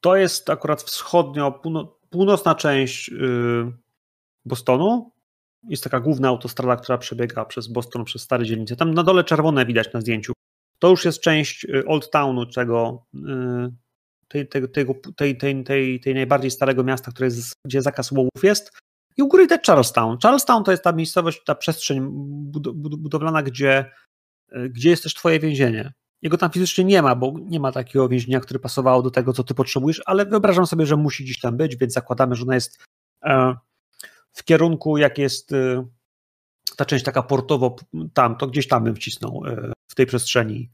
To jest akurat wschodnio, północna część Bostonu. Jest taka główna autostrada, która przebiega przez Boston, przez stare dzielnice. Tam na dole czerwone widać na zdjęciu. To już jest część Old Townu, czego tej, tej, tej, tej, tej, tej najbardziej starego miasta, które jest, gdzie zakaz łowów jest. I u góry też Charlestown. Charlestown to jest ta miejscowość, ta przestrzeń budowlana, gdzie, gdzie jest też twoje więzienie. Jego tam fizycznie nie ma, bo nie ma takiego więzienia, które pasowało do tego, co ty potrzebujesz, ale wyobrażam sobie, że musi gdzieś tam być, więc zakładamy, że ona jest e, w kierunku, jak jest e, ta część taka portowo tam, to gdzieś tam bym wcisnął e, w tej przestrzeni.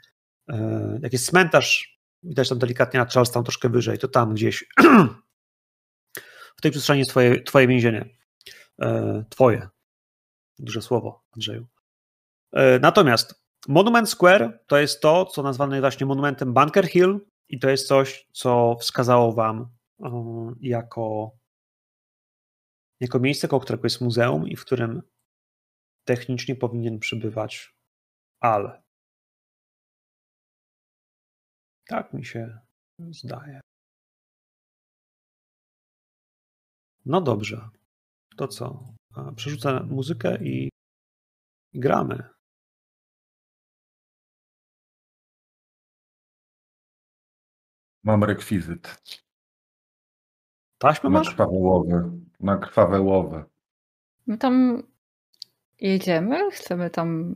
Jak jest cmentarz, widać tam delikatnie na Charlestown troszkę wyżej, to tam gdzieś w tej przestrzeni jest twoje, twoje więzienie. Twoje. Duże słowo, Andrzeju. Natomiast Monument Square to jest to, co nazwane jest właśnie monumentem Bunker Hill i to jest coś, co wskazało wam jako, jako miejsce, koło którego jest muzeum i w którym technicznie powinien przybywać Al. Tak mi się zdaje. No dobrze. To co? Przerzucę muzykę i gramy. Mam rekwizyt. Taśmę na masz? Krwawe łowy. Na krwawe łowy. My tam jedziemy? Chcemy tam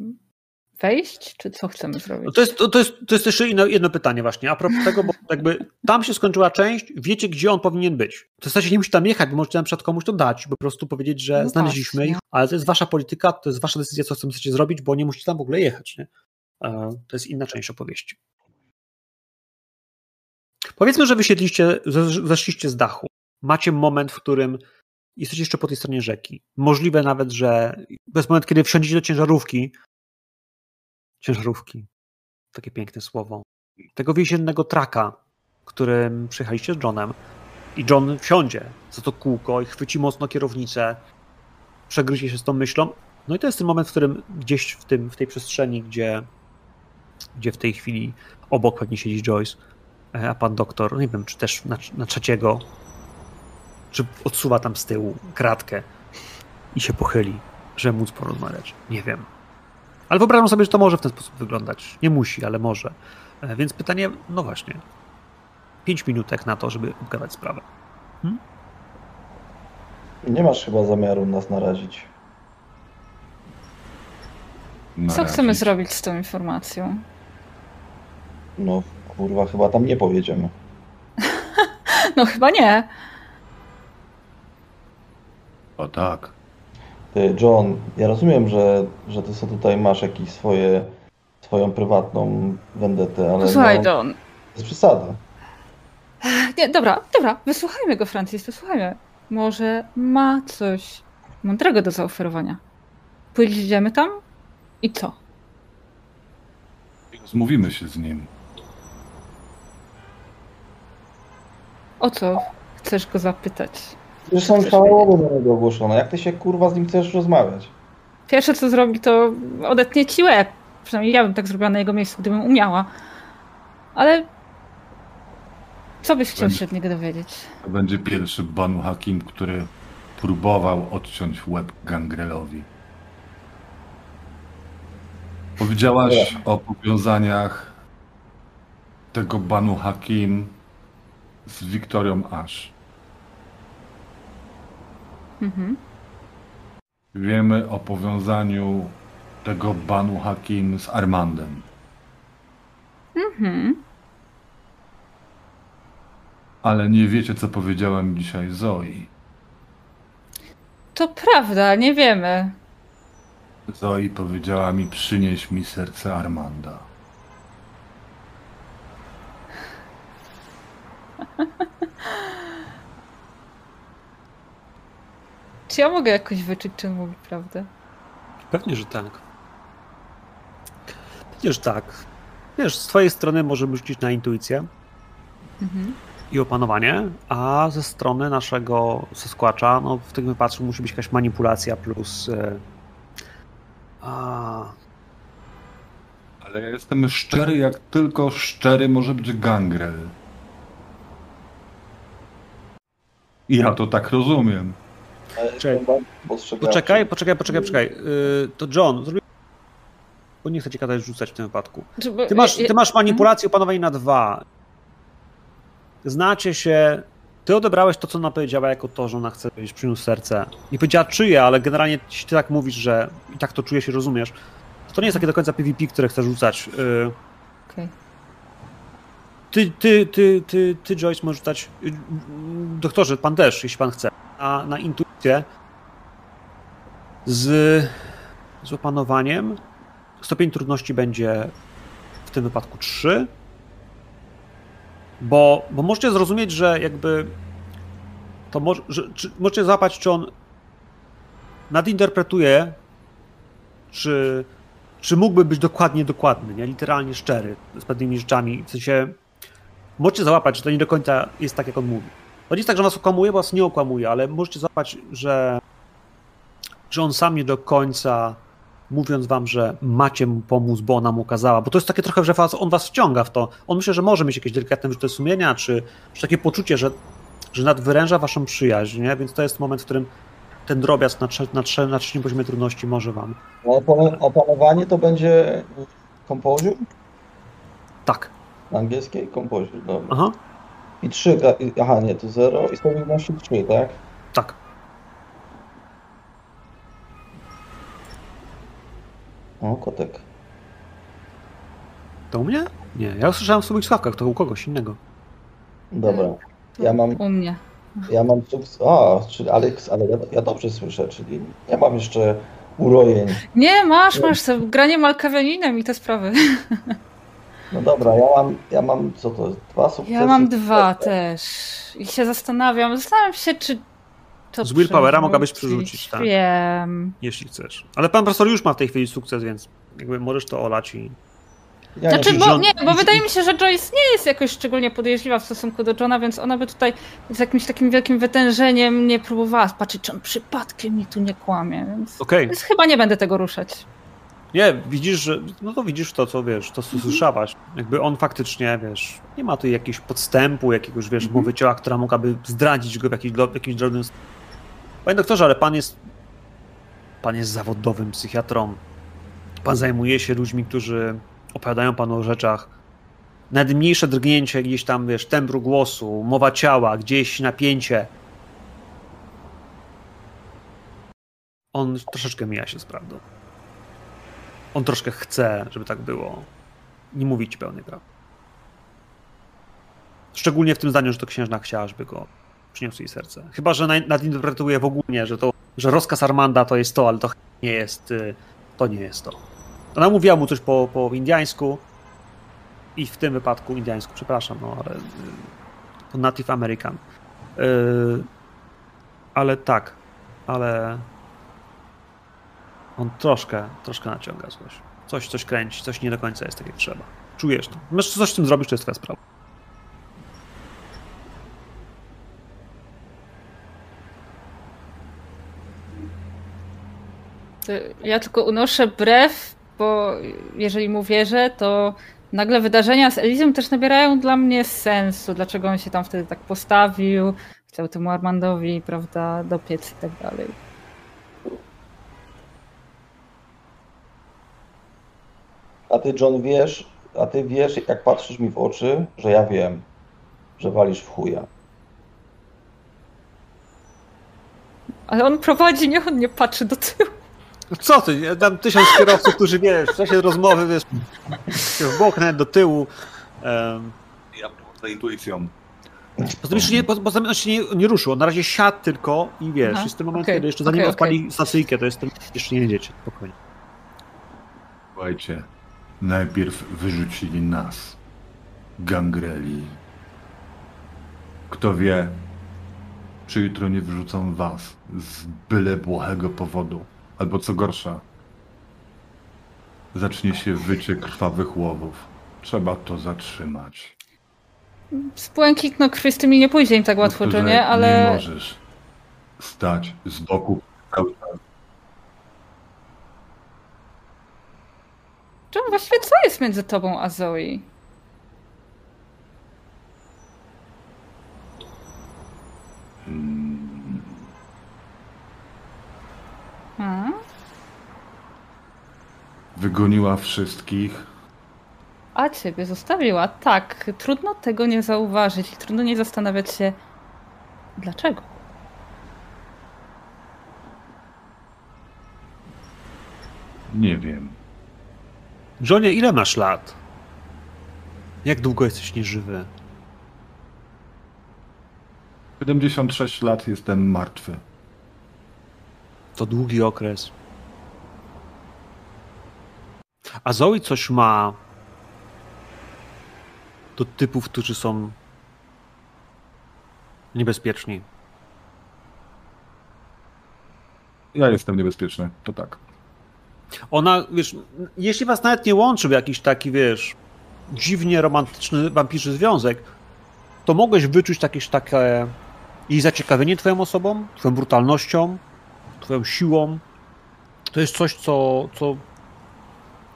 wejść? Czy co chcemy zrobić? No to, jest, to, to, jest, to jest jeszcze jedno, jedno pytanie właśnie, a propos tego, bo jakby tam się skończyła część, wiecie gdzie on powinien być. To w zasadzie nie musi tam jechać, bo możecie na przykład komuś to dać, po prostu powiedzieć, że no znaleźliśmy właśnie. ich, ale to jest wasza polityka, to jest wasza decyzja, co chcecie zrobić, bo nie musicie tam w ogóle jechać. Nie? To jest inna część opowieści. Powiedzmy, że wysiedliście, zeszliście z dachu. Macie moment, w którym jesteście jeszcze po tej stronie rzeki. Możliwe nawet, że to jest moment, kiedy wsiądziecie do ciężarówki. Ciężarówki. Takie piękne słowo. Tego więziennego traka, którym przyjechaliście z Johnem. I John wsiądzie za to kółko i chwyci mocno kierownicę. Przegryzie się z tą myślą. No i to jest ten moment, w którym gdzieś w, tym, w tej przestrzeni, gdzie, gdzie w tej chwili obok pewnie siedzi Joyce, a pan doktor, nie wiem, czy też na, na trzeciego, czy odsuwa tam z tyłu kratkę i się pochyli, żeby móc porozmawiać. Nie wiem. Ale wyobrażam sobie, że to może w ten sposób wyglądać. Nie musi, ale może. E, więc pytanie, no właśnie. Pięć minutek na to, żeby obgadać sprawę. Hmm? Nie masz chyba zamiaru nas narazić. Co chcemy zrobić z tą informacją? No, kurwa, chyba tam nie pojedziemy. no chyba nie. O tak. Ty, John, ja rozumiem, że, że ty sobie tutaj masz jakieś swoje, swoją prywatną vendetę, ale Słuchaj, no, John. To jest przesada. Nie, dobra, dobra, wysłuchajmy go, Francis, wysłuchajmy. Może ma coś mądrego do zaoferowania. Pojedziemy tam i co? Zmówimy się z nim. O co chcesz go zapytać? Już są całe na niego ogłoszone. Jak ty się kurwa z nim chcesz rozmawiać? Pierwsze co zrobi to odetnie ci łeb. Przynajmniej ja bym tak zrobiła na jego miejscu, gdybym umiała. Ale co byś chciał będzie, się od niego dowiedzieć? To będzie pierwszy Banu Hakim, który próbował odciąć łeb Gangrelowi. Powiedziałaś o powiązaniach tego Banu Hakim z Wiktorią Ash. Mhm. Wiemy o powiązaniu tego Banu Hakim z Armandem. Mhm. Ale nie wiecie, co powiedziałem dzisiaj Zoi. To prawda, nie wiemy. Zoi powiedziała mi, przynieś mi serce Armanda. Czy ja mogę jakoś wyczuć, czy on mówi prawdę? Pewnie, że tak. Pewnie, że tak. Wiesz, z twojej strony możemy rzucić na intuicję mhm. i opanowanie, a ze strony naszego Sasquatcha, no w tym wypadku musi być jakaś manipulacja plus... Yy, a... Ale ja jestem szczery, jak tylko szczery może być gangrel. Ja to tak rozumiem. Czekaj. Poczekaj, poczekaj, poczekaj, poczekaj. Yy, to John, zrobi... Bo nie chcę cię kazać rzucać w tym wypadku. Żeby- Ty masz, ty masz manipulację opanowanie na dwa. Znacie się. Ty odebrałeś to, co ona powiedziała jako to, że ona chce powiedzieć przyniósł serce. Nie powiedziała czyje, ale generalnie jeśli ty tak mówisz, że i tak to czujesz i rozumiesz, to nie jest takie do końca PvP, które chcesz rzucać. Yy, Okej. Ty, ty, ty, ty, ty, Joyce, możesz rzucać. yy, Doktorze, pan też, jeśli pan chce. A na intuicję z, z opanowaniem stopień trudności będzie w tym wypadku 3. Bo, bo możecie zrozumieć, że jakby to może, że, czy, możecie złapać, czy on nadinterpretuje, czy, czy mógłby być dokładnie dokładny, nie? literalnie szczery z pewnymi rzeczami. W sensie możecie załapać, że to nie do końca jest tak, jak on mówi. To nie jest tak, że was okłamuje, bo was nie okłamuje, ale możecie załapać, że, że on sam nie do końca mówiąc wam, że macie mu pomóc, bo ona mu kazała, bo to jest takie trochę, że was, on was wciąga w to. On myślę, że może mieć jakieś delikatne wyrzuty sumienia, czy, czy takie poczucie, że, że nadwyręża waszą przyjaźń, nie? więc to jest moment, w którym ten drobiazg na, trze- na, trze- na trzecim poziomie trudności może wam. No, opano- opanowanie to będzie composure? Tak. Angielskiej? Composure, dobra. Aha, I 3, aha nie, to 0 i stabilności 3, tak? tak. O, kotek. To u mnie? Nie, ja usłyszałem w swoich słuchawkach, to u kogoś innego. Dobra. Ja mam, U mnie. ja mam sukces. A, czyli Alex, ale ja, ja dobrze słyszę, czyli nie mam jeszcze urojeń. Nie, masz, masz. Granie malkawianinem i te sprawy. No dobra, ja mam, ja mam co to jest? Dwa sukcesy. Ja mam dwa też. I się zastanawiam. Zastanawiam się, czy to Z willpowera mogłabyś przerzucić. tak. Wiem. Jeśli chcesz. Ale pan profesor już ma w tej chwili sukces, więc jakby możesz to olać i... Ja Znaczy, nie, bo, nie, bo wydaje mi się, że Joyce nie jest jakoś szczególnie podejrzliwa w stosunku do Johna, więc ona by tutaj z jakimś takim wielkim wytężeniem nie próbowała patrzeć, czy on przypadkiem mi tu nie kłamie, więc, Okej. więc chyba nie będę tego ruszać. Nie, widzisz, że. No to widzisz to, co wiesz, to co słyszałaś. Jakby on faktycznie, wiesz, nie ma tu jakiegoś podstępu, jakiegoś, wiesz, mowy ciała, która mogłaby zdradzić go w jakiś, w jakimś drobnym. Panie doktorze, ale pan jest. Pan jest zawodowym psychiatrą. Pan zajmuje się ludźmi, którzy opowiadają panu o rzeczach. Nawet mniejsze drgnięcie, gdzieś tam, wiesz, tembru głosu, mowa ciała, gdzieś napięcie. On troszeczkę mija się z prawdą. On troszkę chce, żeby tak było. Nie mówić pełnej prawdy. Szczególnie w tym zdaniu, że to księżna chciała, żeby go przyniósł jej serce. Chyba, że na- nadinterpretuje w ogóle, że to, że rozkaz Armanda to jest to, ale to nie jest, y, to nie jest to. Ona mówiła mu coś po, po indiańsku i w tym wypadku indiańsku, przepraszam, no ale y, po Native American. Y, ale tak, ale on troszkę, troszkę naciąga coś. Coś, coś kręci, coś nie do końca jest tak jak trzeba. Czujesz to. Możesz coś z tym zrobić, to jest twoja sprawa. Ja tylko unoszę brew, bo jeżeli mu wierzę, to nagle wydarzenia z Elizą też nabierają dla mnie sensu. Dlaczego on się tam wtedy tak postawił, chciał temu Armandowi, prawda, dopiec i tak dalej. A ty, John, wiesz, a ty wiesz, jak patrzysz mi w oczy, że ja wiem, że walisz w chuja. Ale on prowadzi, niech on nie patrzy do tyłu. No co ty, ja dam tysiąc kierowców, którzy wiesz, w czasie rozmowy, wiesz, w bok, nawet do tyłu. Um, Ja za intuicją. poza tym nie, po- poza tym on się nie, nie ruszył, on na razie siadł tylko i wiesz, Aha, jest ten moment, okej, kiedy jeszcze zanim okej, odpali stacyjkę, to jest ten, jeszcze nie jedziecie, spokojnie. Słuchajcie, najpierw wyrzucili nas, gangreli. Kto wie, czy jutro nie wyrzucą was z byle błahego powodu. Albo co gorsza, zacznie się wycie krwawych łowów. Trzeba to zatrzymać. Spłękitno krwi z tymi nie pójdzie im tak łatwo, to nie? Ale Nie możesz stać z boku cały czas. Czemu właściwie co jest między tobą a Zoe? Hmm. Wygoniła wszystkich. A ciebie zostawiła. Tak, trudno tego nie zauważyć i trudno nie zastanawiać się, dlaczego. Nie wiem. Johnie, ile masz lat? Jak długo jesteś nieżywy? 76 lat jestem martwy. To długi okres. A Zoe coś ma do typów, którzy są niebezpieczni. Ja jestem niebezpieczny, to tak. Ona, wiesz, jeśli was nawet nie łączy w jakiś taki, wiesz, dziwnie romantyczny wampirzy związek, to mogłeś wyczuć jakieś takie jej zaciekawienie twoją osobą, twoją brutalnością, twoją siłą. To jest coś, co, co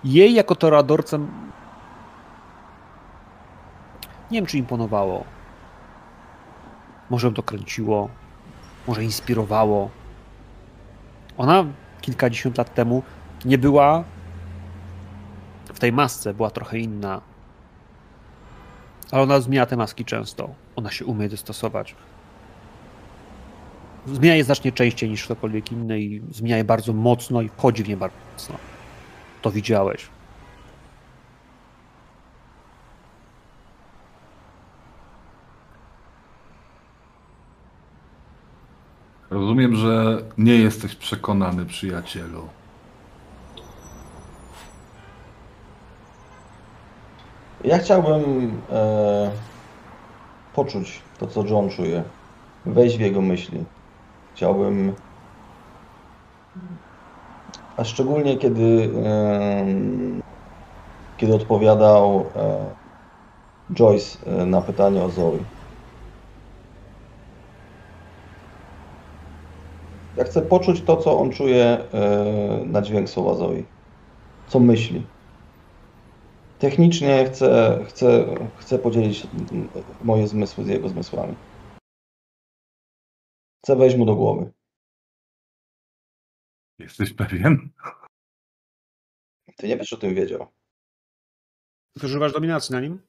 jej jako toradorcem nie wiem, czy imponowało. Może ją to kręciło, może inspirowało. Ona kilkadziesiąt lat temu nie była w tej masce, była trochę inna. Ale ona zmienia te maski często. Ona się umie dostosować. Zmienia je znacznie częściej niż ktokolwiek inny i zmienia je bardzo mocno i wchodzi w nie bardzo mocno. To widziałeś. Rozumiem, że nie jesteś przekonany, przyjacielu. Ja chciałbym e, poczuć to, co John czuje. Wejść w jego myśli. Chciałbym. A szczególnie kiedy, e, kiedy odpowiadał e, Joyce e, na pytanie o Zoe. Ja chcę poczuć to, co on czuje e, na dźwięk słowa Zoe. Co myśli. Technicznie chcę, chcę, chcę podzielić moje zmysły z jego zmysłami. Chcę wejść mu do głowy. Jesteś pewien? Ty nie wiesz, o tym wiedział. Używasz dominacji na nim?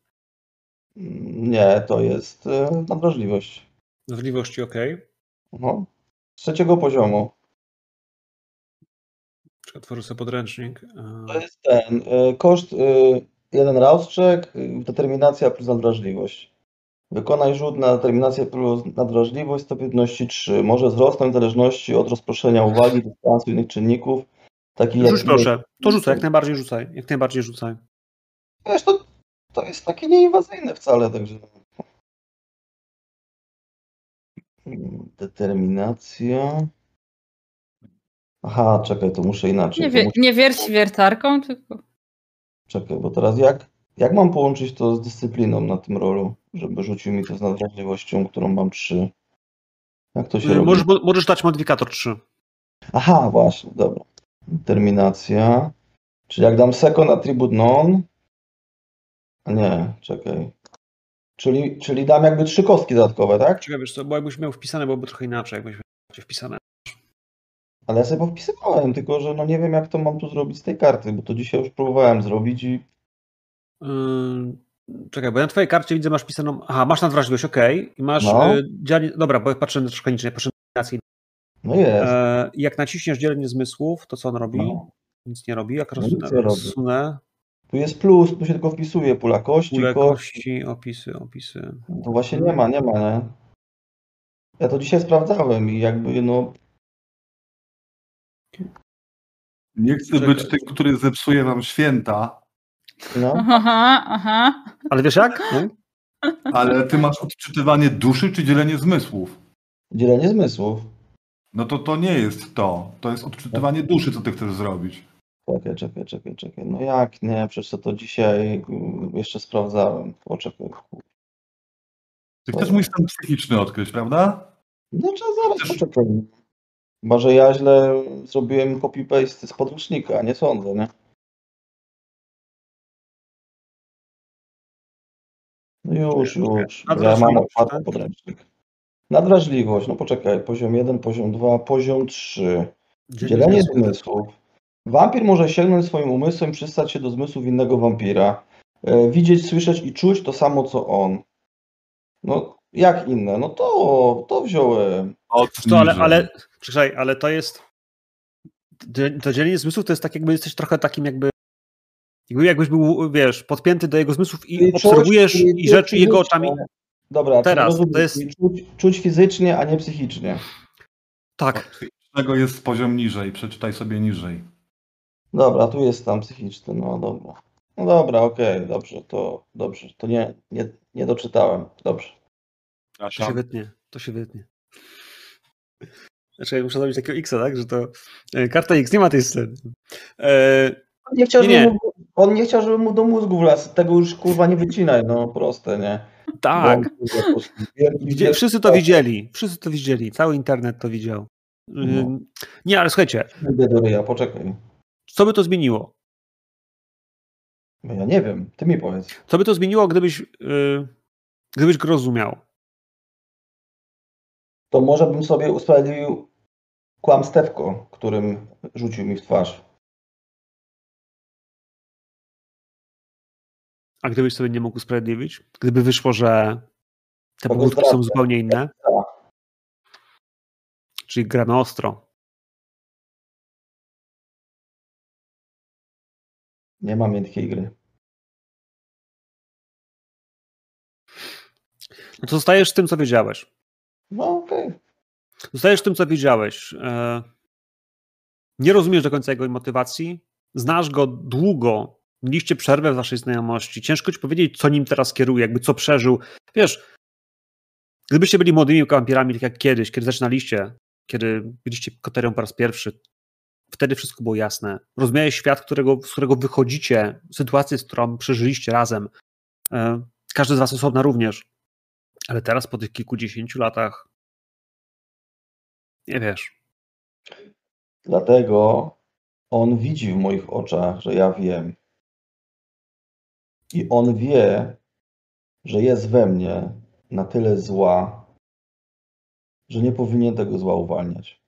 Nie, to jest e, nadwrażliwość. Wrażliwości, ok. No. Z trzeciego poziomu. Czekaj, tworzę sobie podręcznik. To jest ten. e, Koszt e, jeden rauszczek, e, determinacja plus nadwrażliwość. Wykonaj rzut na determinację plus nadwrażliwość stopniowności 3. Może wzrosnąć w zależności od rozproszenia uwagi, dystansu i innych czynników. Takich Rzuć proszę. To rzucaj, jak najbardziej rzucaj. Jak najbardziej rzucaj. Wiesz, to, to jest takie nieinwazyjne wcale, także. Determinacja. Aha, czekaj, to muszę inaczej. Nie, wie, muszę... nie wierć wiertarką, tylko. Czekaj, bo teraz jak, jak mam połączyć to z dyscypliną na tym rolu, żeby rzucił mi to z nadwrażliwością, którą mam 3? Jak to się robi? Y, Możesz, mo- możesz dać modyfikator 3. Aha, właśnie, dobra. Determinacja. Czyli jak dam second attribute non. A nie, czekaj. Czyli, czyli dam jakby trzy kostki dodatkowe, tak? Czekaj, wiesz co, bo jakbyś miał wpisane, byłoby trochę inaczej, jakbyś miał wpisane. Ale ja sobie powpisywałem, tylko że no nie wiem jak to mam tu zrobić z tej karty, bo to dzisiaj już próbowałem zrobić i Yy, czekaj, bo na twojej karcie widzę, masz pisaną. Aha, masz nadwrażliwość, ok. I masz No. y, dzielenie. Dobra, bo patrzę na troszkę niżej, patrzę na no jest. E, jak naciśniesz dzielenie zmysłów, to co on robi? No. Nic nie robi. Jak No rozsunę, Tu jest plus, tu się tylko wpisuje pula kości, pulę kości. kości, opisy, opisy. To właśnie nie ma, nie ma, nie? Ja to dzisiaj sprawdzałem i jakby no Nie chcę Czekaj. być tym, który zepsuje wam święta, no, Aha, aha. Ale wiesz jak? Nie? ale ty masz odczytywanie duszy czy dzielenie zmysłów. dzielenie zmysłów. No to to nie jest to. To jest odczytywanie duszy, co ty chcesz zrobić. Czekaj, czekaj, czekaj, czekaj. No jak nie? Przecież to dzisiaj mm, jeszcze sprawdzałem. Poczekaj. Ty chcesz mój stan psychiczny odkryć, prawda? No czy zaraz poczekaj. Chyba, że ja źle zrobiłem copy-paste z podręcznika, nie sądzę, nie? No już, już. Ja mam otwarty tak? podręcznik. Nadwrażliwość, no poczekaj, poziom 1, poziom 2, poziom 3. Dzielenie zmysłów. Wampir może sięgnąć swoim umysłem, przystać się do zmysłów innego wampira. E, widzieć, słyszeć i czuć to samo, co on. No, jak inne? No to, to wziąłem. To, ale, ale, czekaj, ale to jest. To dzielenie zmysłów to jest tak, jakby jesteś trochę takim, jakby. Jakby jakbyś był, wiesz, podpięty do jego zmysłów i Czyli obserwujesz czuć, i rzeczy jego oczami. Dobra, Teraz, to jest- Czuć, czuć fizycznie, a nie psychicznie. Tak. Tego jest poziom niżej, przeczytaj sobie niżej. Dobra, tu jest tam psychiczny, no dobra. No dobra, okej, dobrze, to dobrze. To nie, nie, nie doczytałem. Dobrze. To się wytnie. To się wytnie. Znaczy, ja muszę zrobić takiego X, tak? Że to. e, Karta X nie ma tej sceny. E, On nie chciał, Nie. Mu, on nie chciał, żeby mu do mózgu wlazł. Tego już kurwa nie wycinaj, no proste, nie? tak. On, Wszyscy to widzieli. Wszyscy to widzieli. Cały internet to widział. No. Nie, ale słuchajcie, Idę do ryja, poczekaj. co by to zmieniło? No ja nie wiem, ty mi powiedz. Co by to zmieniło, gdybyś, yy, gdybyś go rozumiał? To może bym sobie usprawiedliwił kłamstewko, którym rzucił mi w twarz. A gdybyś sobie nie mógł usprawiedliwić? Gdyby wyszło, że te Kogo powódki są zupełnie inne? Czyli gramy ostro. Nie ma miękkiej gry. No to zostajesz z tym, co wiedziałeś. No okej. Zostajesz z tym, co wiedziałeś. E, Nie rozumiesz do końca jego motywacji. Znasz go długo. Mieliście przerwę w waszej znajomości. Ciężko ci powiedzieć, co nim teraz kieruje, jakby co przeżył. Wiesz, gdybyście byli młodymi wampirami, tak jak kiedyś, kiedy zaczynaliście, kiedy byliście koterią po raz pierwszy, wtedy wszystko było jasne. Rozumiałeś świat, którego, z którego wychodzicie, sytuację, z którą przeżyliście razem. E, Każdy z was osobna również. Ale teraz po tych kilkudziesięciu latach nie wiesz. Dlatego on widzi w moich oczach, że ja wiem. I on wie, że jest we mnie na tyle zła, że nie powinien tego zła uwalniać.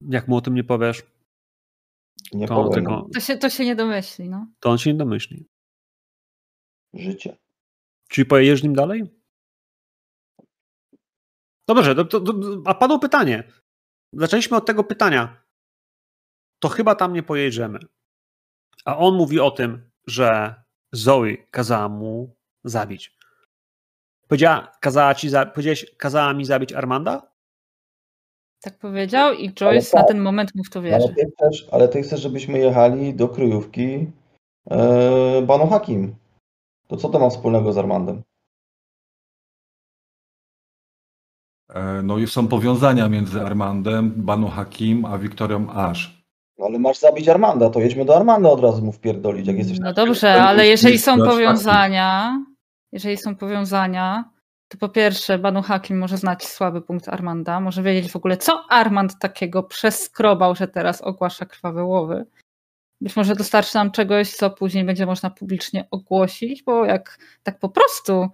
Jak mu o tym nie powiesz, Nie to, powiem. tego, To się, to się nie domyśli, no. to on się nie domyśli. Życie. Czyli pojedziesz nim dalej? Dobrze, to, to, to, a padło pytanie. Zaczęliśmy od tego pytania. To chyba tam nie pojedziemy. A on mówi o tym, że Zoe kazała mu zabić. Powiedziała, kazała ci za, powiedziałeś, kazała mi zabić Armanda? Tak powiedział i Ale Joyce na tak. ten moment mu w to Ale wierzy. ty chcesz, ale ty chcesz żebyśmy jechali do kryjówki e, Banu Hakim. To co to ma wspólnego z Armandem? E, No i są powiązania między Armandem, Banu Hakim, a Wiktorią Ash. No ale masz zabić Armanda, to jedźmy do Armanda od razu mu wpierdolić, jak jesteś No dobrze, ale jeżeli są powiązania, jeżeli są powiązania, to po pierwsze Banu Hakim może znać słaby punkt Armanda, może wiedzieć w ogóle, co Armand takiego przeskrobał, że teraz ogłasza krwawe łowy. Być może dostarczy nam czegoś, co później będzie można publicznie ogłosić, bo jak tak po prostu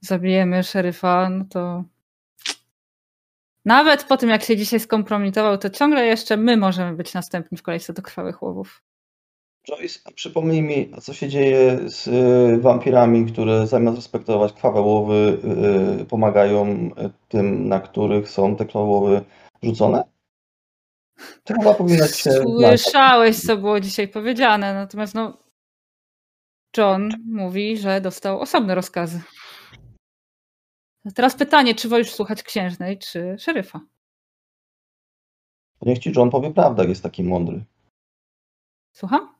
zabijemy szeryfa, no to nawet po tym, jak się dzisiaj skompromitował, to ciągle jeszcze my możemy być następni w kolejce do krwawych łowów. Joyce, a przypomnij mi, a co się dzieje z y, wampirami, które zamiast respektować krwawe łowy, y, pomagają y, tym, na których są te krwawe łowy rzucone? To chyba powinno się znać. Słyszałeś, co było dzisiaj powiedziane, natomiast no, John mówi, że dostał osobne rozkazy. A Teraz pytanie, czy wolisz słuchać księżnej, czy szeryfa? To niech ci John powie prawdę, jak jest taki mądry. Słucham?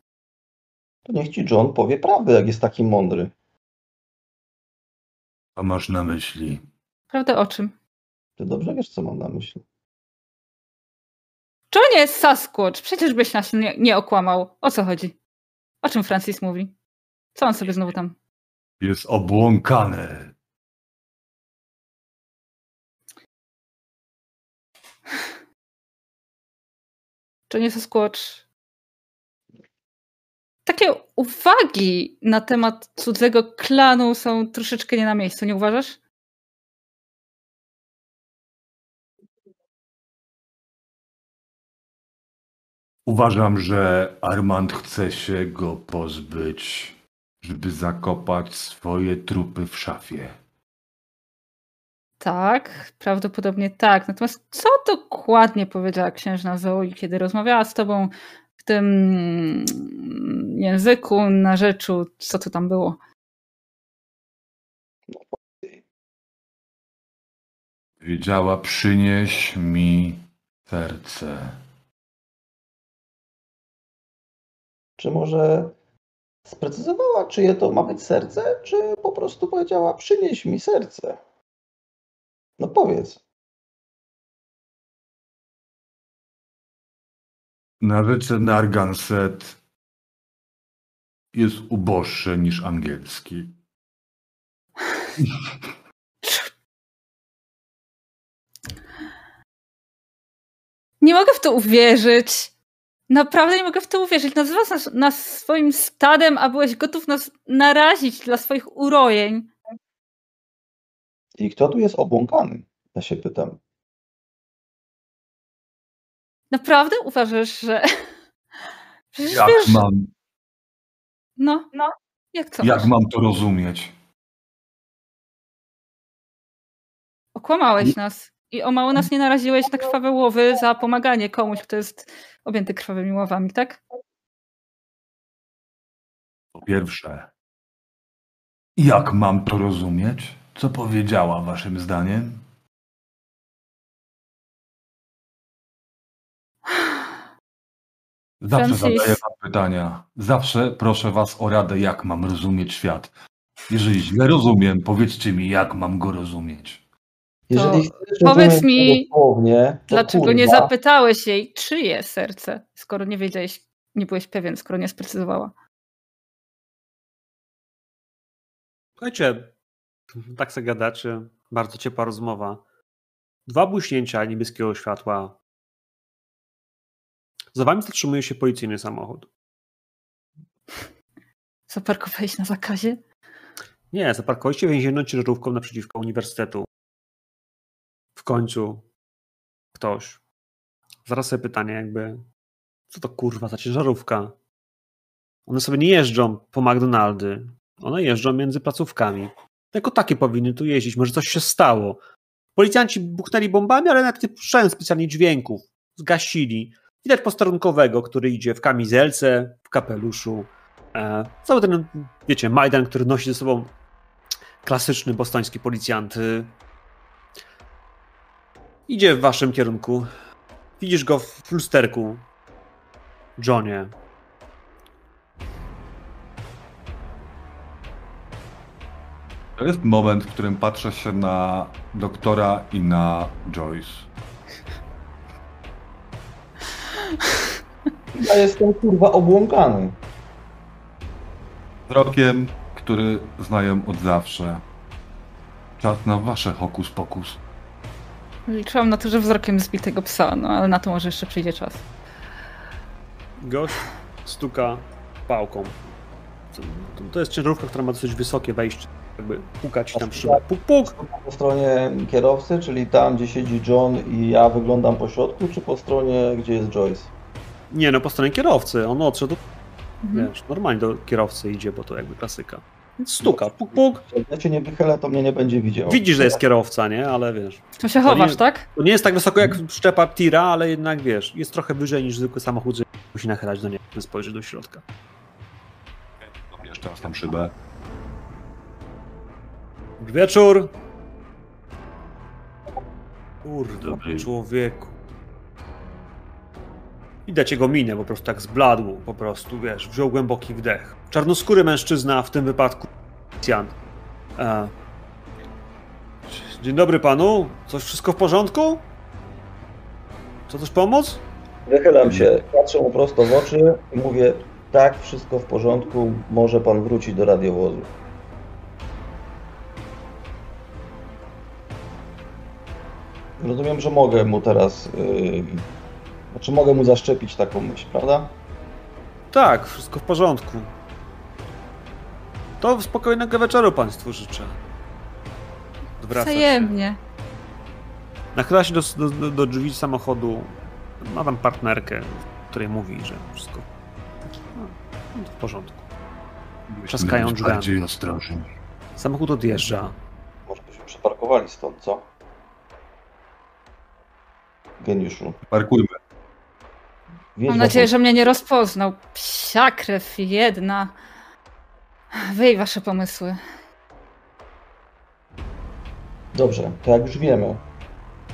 To niech ci John powie prawdę, jak jest taki mądry. Co masz na myśli? Prawda o czym? Ty dobrze wiesz, co mam na myśli. John jest Sasquatch, przecież byś nas nie, nie okłamał. O co chodzi? O czym Francis mówi? Co on sobie znowu tam... Jest obłąkany. John jest Sasquatch. Takie uwagi na temat cudzego klanu są troszeczkę nie na miejscu, nie uważasz? Uważam, że Armand chce się go pozbyć, żeby zakopać swoje trupy w szafie. Tak, prawdopodobnie tak. Natomiast co dokładnie powiedziała księżna Zoe, kiedy rozmawiała z tobą w tym języku, na rzeczu, co to tam było? Wiedziała, przynieś mi serce. Czy może sprecyzowała, czyje to ma być serce, czy po prostu powiedziała, przynieś mi serce? No powiedz. Nawet Narganset jest uboższy niż angielski. Nie mogę w to uwierzyć. Naprawdę nie mogę w to uwierzyć. Nazywasz nas, nas swoim stadem, a byłeś gotów nas narazić dla swoich urojeń. I kto tu jest obłąkany? Ja się pytam. Naprawdę uważasz, że. Przecież Jak wiesz. mam, No, no. Jak to? jak mam to rozumieć? Okłamałeś nas. I o mało nas nie naraziłeś na krwawe łowy za pomaganie komuś, kto jest objęty krwawymi łowami, tak? Po pierwsze, jak mam to rozumieć? Co powiedziała waszym zdaniem? Zawsze Francis. zadaję wam pytania. Zawsze proszę was o radę, jak mam rozumieć świat. Jeżeli źle rozumiem, powiedzcie mi, jak mam go rozumieć. Jeżeli chcesz powiedz mi, dosłownie, to Dlaczego nie kurwa, zapytałeś jej, czyje serce, skoro nie wiedziałeś, nie byłeś pewien, skoro nie sprecyzowała? Słuchajcie, tak se gadacie, bardzo ciepła rozmowa. Dwa błyśnięcia niebieskiego światła. Za wami zatrzymuje się policyjny samochód. Zaparkowałeś na zakazie? Nie, zaparkowaliście więzienną ciężarówką naprzeciwko uniwersytetu. W końcu ktoś. Zaraz sobie pytanie jakby, co to kurwa za ciężarówka? One sobie nie jeżdżą po McDonaldy. One jeżdżą między placówkami. Jako takie powinny tu jeździć. Może coś się stało. Policjanci buchnęli bombami, ale nawet nie puszczają specjalnie dźwięków. Zgasili. Widać posterunkowego, który idzie w kamizelce, w kapeluszu. E, cały ten, wiecie, Majdan, który nosi ze sobą klasyczny bostoński policjant. Idzie w waszym kierunku. Widzisz go w lusterku. Johnie. To jest moment, w którym patrzę się na doktora i na Joyce. Ja jestem kurwa obłąkany. Wzrokiem, który znają od zawsze. Czas na wasze hokus pokus. Liczyłam na to, że wzrokiem zbitego psa, no ale na to może jeszcze przyjdzie czas. Gość stuka pałką. To, to jest ciężarówka, która ma dosyć wysokie wejście. Jakby pukać tam szybę. Puk, puk! Po stronie kierowcy, czyli tam, gdzie siedzi John i ja wyglądam po środku, czy po stronie, gdzie jest Joyce? Nie no, po stronie kierowcy. On odszedł, Mhm. wiesz, normalnie do kierowcy idzie, bo to jakby klasyka. Więc stuka, puk, puk. Jak ja cię nie wychylę, to mnie nie będzie widział. Widzisz, że jest kierowca, nie? Ale wiesz. To się To chowasz, nie- tak? To nie jest tak wysoko jak szczepa tira, ale jednak wiesz, jest trochę wyżej niż zwykły samochód, że musi nachylać do niego, żeby spojrzeć do środka. Jeszcze raz tam szybę. Dobry wieczór! Kurde, Dobry. człowieku. Widać jego minę, po prostu tak zbladł, po prostu, wiesz, wziął głęboki wdech. Czarnoskóry mężczyzna, w tym wypadku policjant. E. Dzień dobry panu, coś wszystko w porządku? Co też pomóc? Wychylam się, patrzę mu prosto w oczy i mówię, tak, wszystko w porządku, może pan wrócić do radiowozu. Rozumiem, że mogę mu teraz, yy, znaczy mogę mu zaszczepić taką myśl, prawda? Tak, wszystko w porządku. To spokojnego wieczoru państwu życzę. Się. Wzajemnie. Nachyla się do, do, do drzwi samochodu. Ma tam partnerkę. której mówi, że wszystko no, w porządku. Trzaskają być drzwiami. bardziej ostrożni. Samochód odjeżdża. Może byśmy przeparkowali stąd, co? Geniuszu. Parkujmy. Wiedź Mam na nadzieję, że mnie nie rozpoznał. Psia krew jedna. Wy i wasze pomysły. Dobrze, to jak już wiemy,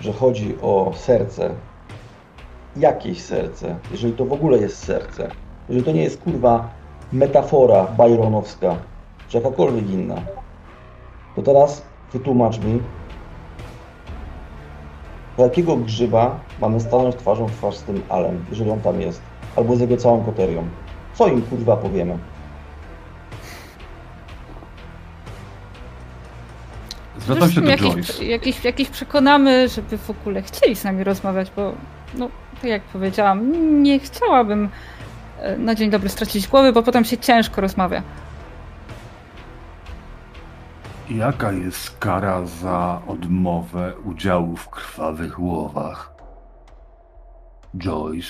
że chodzi o serce, jakieś serce, jeżeli to w ogóle jest serce, jeżeli to nie jest kurwa metafora byronowska, czy jakakolwiek inna, to teraz wytłumacz mi, do jakiego grzyba mamy stanąć twarzą w twarz z tym Alem, jeżeli on tam jest, albo z jego całą koterią. Co im kurwa powiemy? Zwracam się do jakiś, Joyce. jakiś, jakiś przekonamy, żeby w ogóle chcieli z nami rozmawiać, bo no, tak jak powiedziałam, nie chciałabym e, na dzień dobry stracić głowy, bo potem się ciężko rozmawia. Jaka jest kara za odmowę udziału w krwawych łowach? Joyce.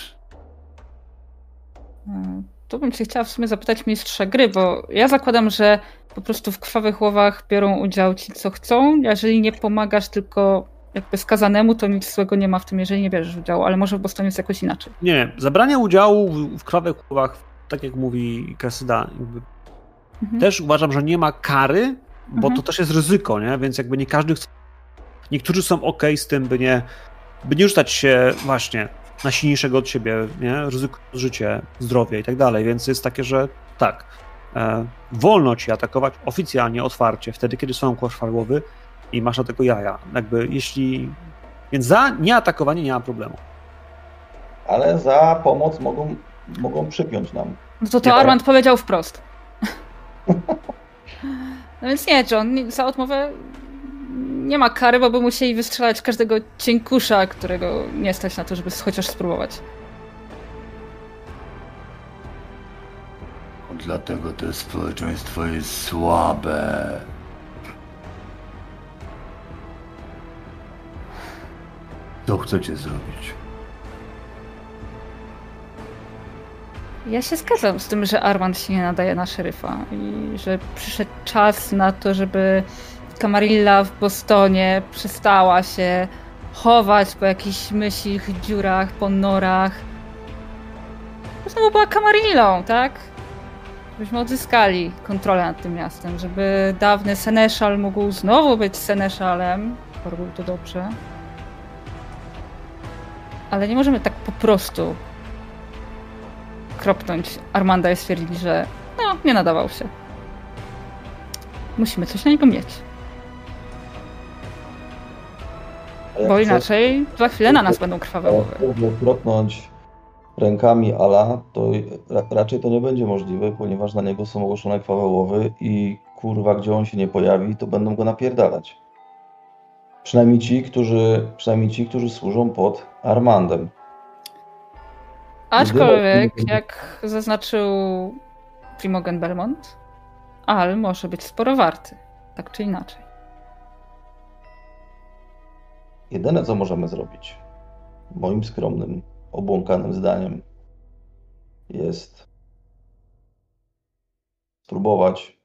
E, Tu bym się chciała w sumie zapytać mistrza gry, bo ja zakładam, że po prostu w krwawych łowach biorą udział ci, co chcą. Jeżeli nie pomagasz tylko jakby skazanemu, to nic złego nie ma w tym, jeżeli nie bierzesz udziału, ale może w Bostonie jest jakoś inaczej. Nie, nie, zabranie udziału w, w krwawych łowach, tak jak mówi Kasyda, jakby Mhm. też uważam, że nie ma kary, bo Mhm. to też jest ryzyko, nie? Więc jakby nie każdy chce. Niektórzy są ok z tym, by nie, by nie rzucać się właśnie na silniejszego od siebie, nie? Ryzyko życie, zdrowie i tak dalej. Więc jest takie, że tak. E, wolno ci atakować oficjalnie, otwarcie, wtedy, kiedy są łowy i masz na tego jaja. Jakby jeśli. Więc za nieatakowanie nie ma problemu. Ale za pomoc mogą, mogą przypiąć nam. No to to Nie, tak. Armand powiedział wprost. No więc nie, John, za odmowę nie ma kary, bo by musieli wystrzelać każdego cienkusza, którego nie stać na to, żeby chociaż spróbować. Dlatego to społeczeństwo jest słabe. Co chcecie zrobić? Ja się zgadzam z tym, że Armand się nie nadaje na szeryfa i że przyszedł czas na to, żeby Camarilla w Bostonie przestała się chować po jakichś myślich dziurach, po norach. Znowu była Camarillą, tak? Żebyśmy odzyskali kontrolę nad tym miastem, żeby dawny Seneszal mógł znowu być Seneszalem. Robił to dobrze. Ale nie możemy tak po prostu kropnąć Armanda i stwierdzili, że no, nie nadawał się. Musimy coś na niego mieć, Bo chcesz- inaczej za chwilę na nas będą krwawe łowy. Próbuje krotnąć rękami Ala, to ra raczej to nie będzie możliwe, ponieważ na niego są ogłoszone krwawe łowy i kurwa, gdzie on się nie pojawi, to będą go napierdalać. Przynajmniej ci, którzy, przynajmniej ci, którzy służą pod Armandem. Aczkolwiek, Gdyby- jak zaznaczył Primogen Belmont, Al może być sporo warty, tak czy inaczej. Jedyne, co możemy zrobić, moim skromnym, obłąkanym zdaniem, jest spróbować.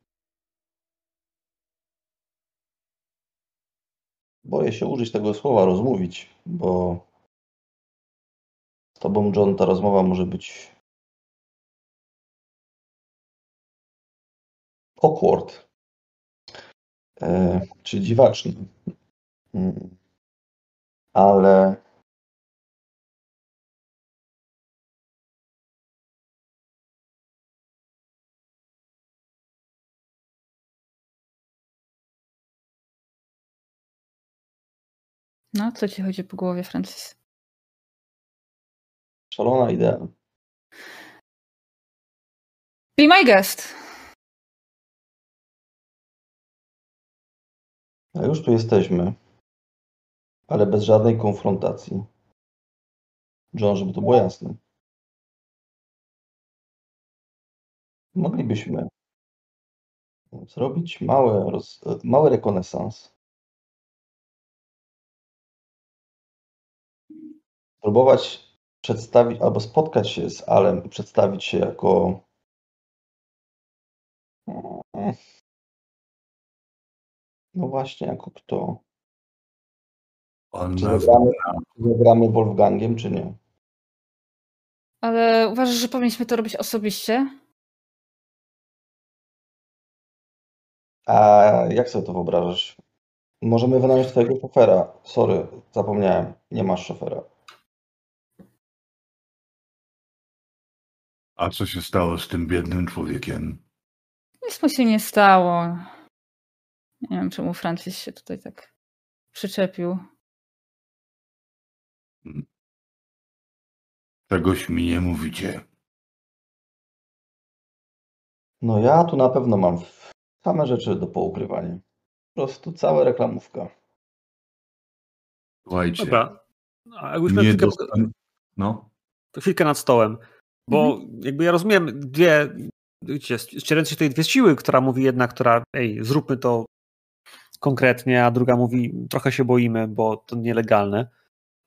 Boję się użyć tego słowa rozmówić, bo z tobą, John, ta rozmowa może być awkward, e, czy dziwaczny. Ale No, co ci chodzi po głowie, Francis? szalona idea. Be my guest! A już tu jesteśmy, ale bez żadnej konfrontacji. John, żeby to było jasne. Moglibyśmy zrobić małe, roz, mały rekonesans. Spróbować przedstawić, albo spotkać się z Alem i przedstawić się jako no właśnie, jako kto? On Czy czy zagramy Wolfgangiem, czy nie? Ale uważasz, że powinniśmy to robić osobiście? A jak sobie to wyobrażasz? Możemy wynająć twojego szofera. Sorry, zapomniałem. Nie masz szofera. A co się stało z tym biednym człowiekiem? Nic mu się nie stało. Nie wiem, czemu Francis się tutaj tak przyczepił. Czegoś mi nie mówicie. No ja tu na pewno mam same rzeczy do poukrywania. Po prostu cała reklamówka. Słuchajcie, Dobra. A jakbyśmy nie chwilkę, dostan... No, to chwilkę nad stołem. Bo jakby ja rozumiem dwie, wiecie, ścierając się tej dwie siły, która mówi jedna, która ej, zróbmy to konkretnie, a druga mówi trochę się boimy, bo to nielegalne.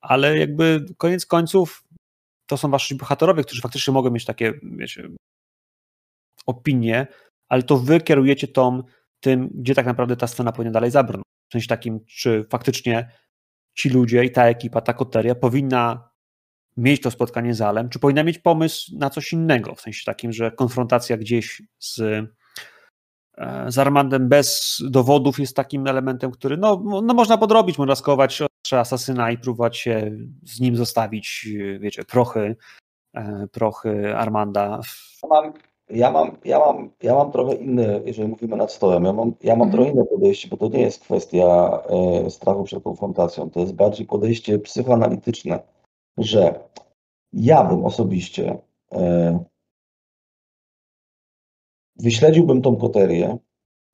Ale jakby koniec końców to są wasi bohaterowie, którzy faktycznie mogą mieć takie, wiecie, opinie, ale to wy kierujecie tą, tym, gdzie tak naprawdę ta scena powinna dalej zabrnąć. W sensie takim, czy faktycznie ci ludzie i ta ekipa, ta koteria powinna mieć to spotkanie z Alem, czy powinna mieć pomysł na coś innego, w sensie takim, że konfrontacja gdzieś z, z Armandem bez dowodów jest takim elementem, który no, no można podrobić, można skować asasyna i próbować się z nim zostawić, wiecie, prochy, e, prochy Armanda. Ja mam, ja mam, ja mam, ja mam trochę inne, jeżeli mówimy nad stołem, ja mam, ja mam Mhm. trochę inne podejście, bo to nie jest kwestia e, strachu przed konfrontacją, to jest bardziej podejście psychoanalityczne, że ja bym osobiście e, wyśledziłbym tą koterię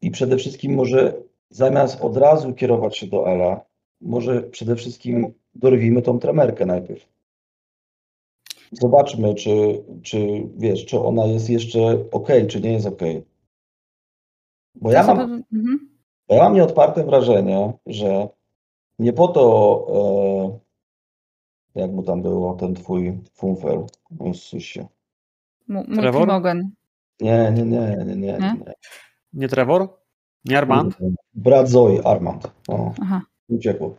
i przede wszystkim może zamiast od razu kierować się do Ala, może przede wszystkim dorwijmy tą tremerkę najpierw. Zobaczmy, czy, czy wiesz, czy ona jest jeszcze ok, czy nie jest ok. Bo ja mam, Mhm. bo ja mam nieodparte wrażenie, że nie po to, e, jak mu tam było, ten twój funfer, Jezus się. Multimogen. Nie, nie, nie, nie, nie, Nie? nie. Nie Trevor? Nie Armand? Brat Zoe, Armand. O, Aha. uciekło.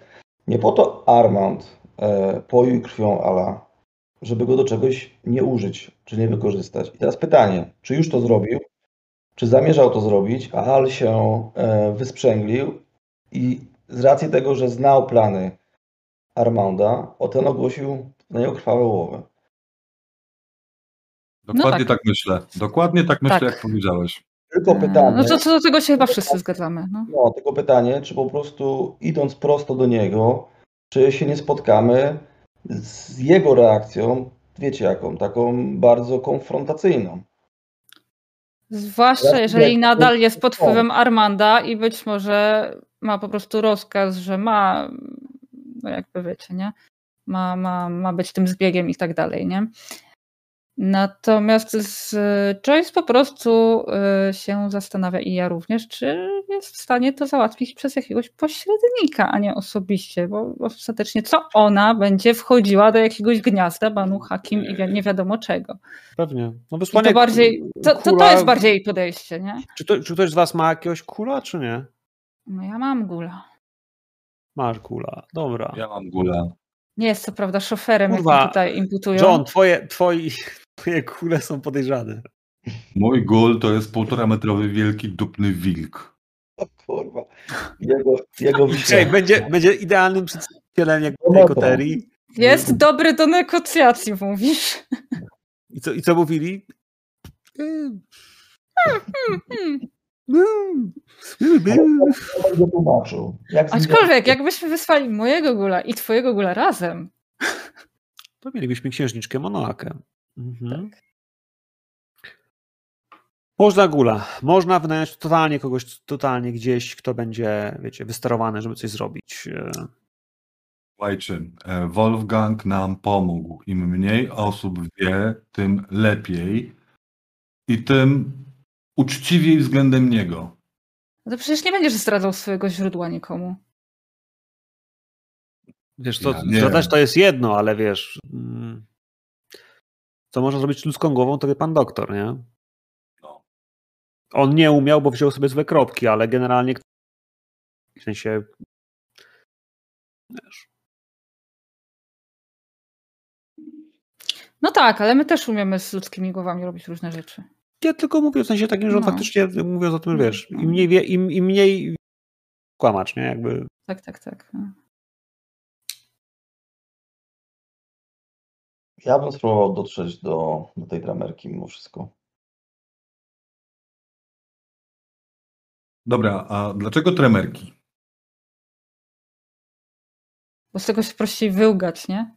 Nie po to Armand e, poił krwią Ala, żeby go do czegoś nie użyć, czy nie wykorzystać. I teraz pytanie, czy już to zrobił, czy zamierzał to zrobić, a Al się e, wysprzęglił i z racji tego, że znał plany Armanda, o ten ogłosił na niego krwawe łowy. Dokładnie tak. tak. myślę. Dokładnie tak myślę, Tak. jak powiedziałeś. Tylko pytanie. No to co do tego się chyba wszyscy zgadzamy. No. No, tylko pytanie, czy po prostu idąc prosto do niego, czy się nie spotkamy z jego reakcją, wiecie jaką, taką bardzo konfrontacyjną. Zwłaszcza Ja- jeżeli nadal jest pod wpływem Armanda i być może ma po prostu rozkaz, że ma, no jakby wiecie, nie? Ma, ma, ma być tym zbiegiem i tak dalej, nie? Natomiast z Joyce po prostu y, się zastanawia i ja również, czy jest w stanie to załatwić przez jakiegoś pośrednika, a nie osobiście, bo ostatecznie co ona będzie wchodziła do jakiegoś gniazda Banu Hakim i nie wiadomo czego. Pewnie. No I to bardziej, to, to, to jest bardziej jej podejście, nie? Czy, to, czy ktoś z was ma jakiegoś kula, czy nie? No ja mam gula. Masz kula, dobra. Ja mam gulę. Nie jest co prawda szoferem, Kurwa, jak mi tutaj imputują. John, twoje, twoi, twoje kule są podejrzane. Mój gul to jest półtora metrowy wielki dupny wilk. O kurwa. Jego, jego Czekaj, będzie, będzie idealnym przedstawicielem jakby No tej dobra. koterii. Jest dobry do negocjacji, mówisz. I co, i co mówili? Hmm. tłumaczył. Jak z nim- Aczkolwiek, jakbyśmy wysłali mojego gula i twojego gula razem, To mielibyśmy księżniczkę Monoakę. Mhm. Tak. Można gula. Można wynająć totalnie kogoś, totalnie gdzieś, kto będzie, wiecie, wysterowany, żeby coś zrobić. Słuchajcie, e, Wolfgang nam pomógł. Im mniej osób wie, tym lepiej i tym uczciwiej względem niego. no to przecież nie będziesz zdradzał swojego źródła nikomu. Wiesz, to Ja zdradzać to jest jedno, ale wiesz, mm, co można zrobić ludzką głową, to wie pan doktor, nie? No. On nie umiał, bo wziął sobie złe kropki, ale generalnie w sensie wiesz, No tak, ale my też umiemy z ludzkimi głowami robić różne rzeczy. Ja tylko mówię w sensie takim, że on No. faktycznie mówiąc o tym, wiesz, No. im mniej, wie, im, im mniej kłamacz, nie? Jakby Tak, tak, tak. Ja bym spróbował dotrzeć do, do tej dramerki mimo wszystko. Dobra, a dlaczego tremerki? Bo z tego się prościej wyłgać, nie?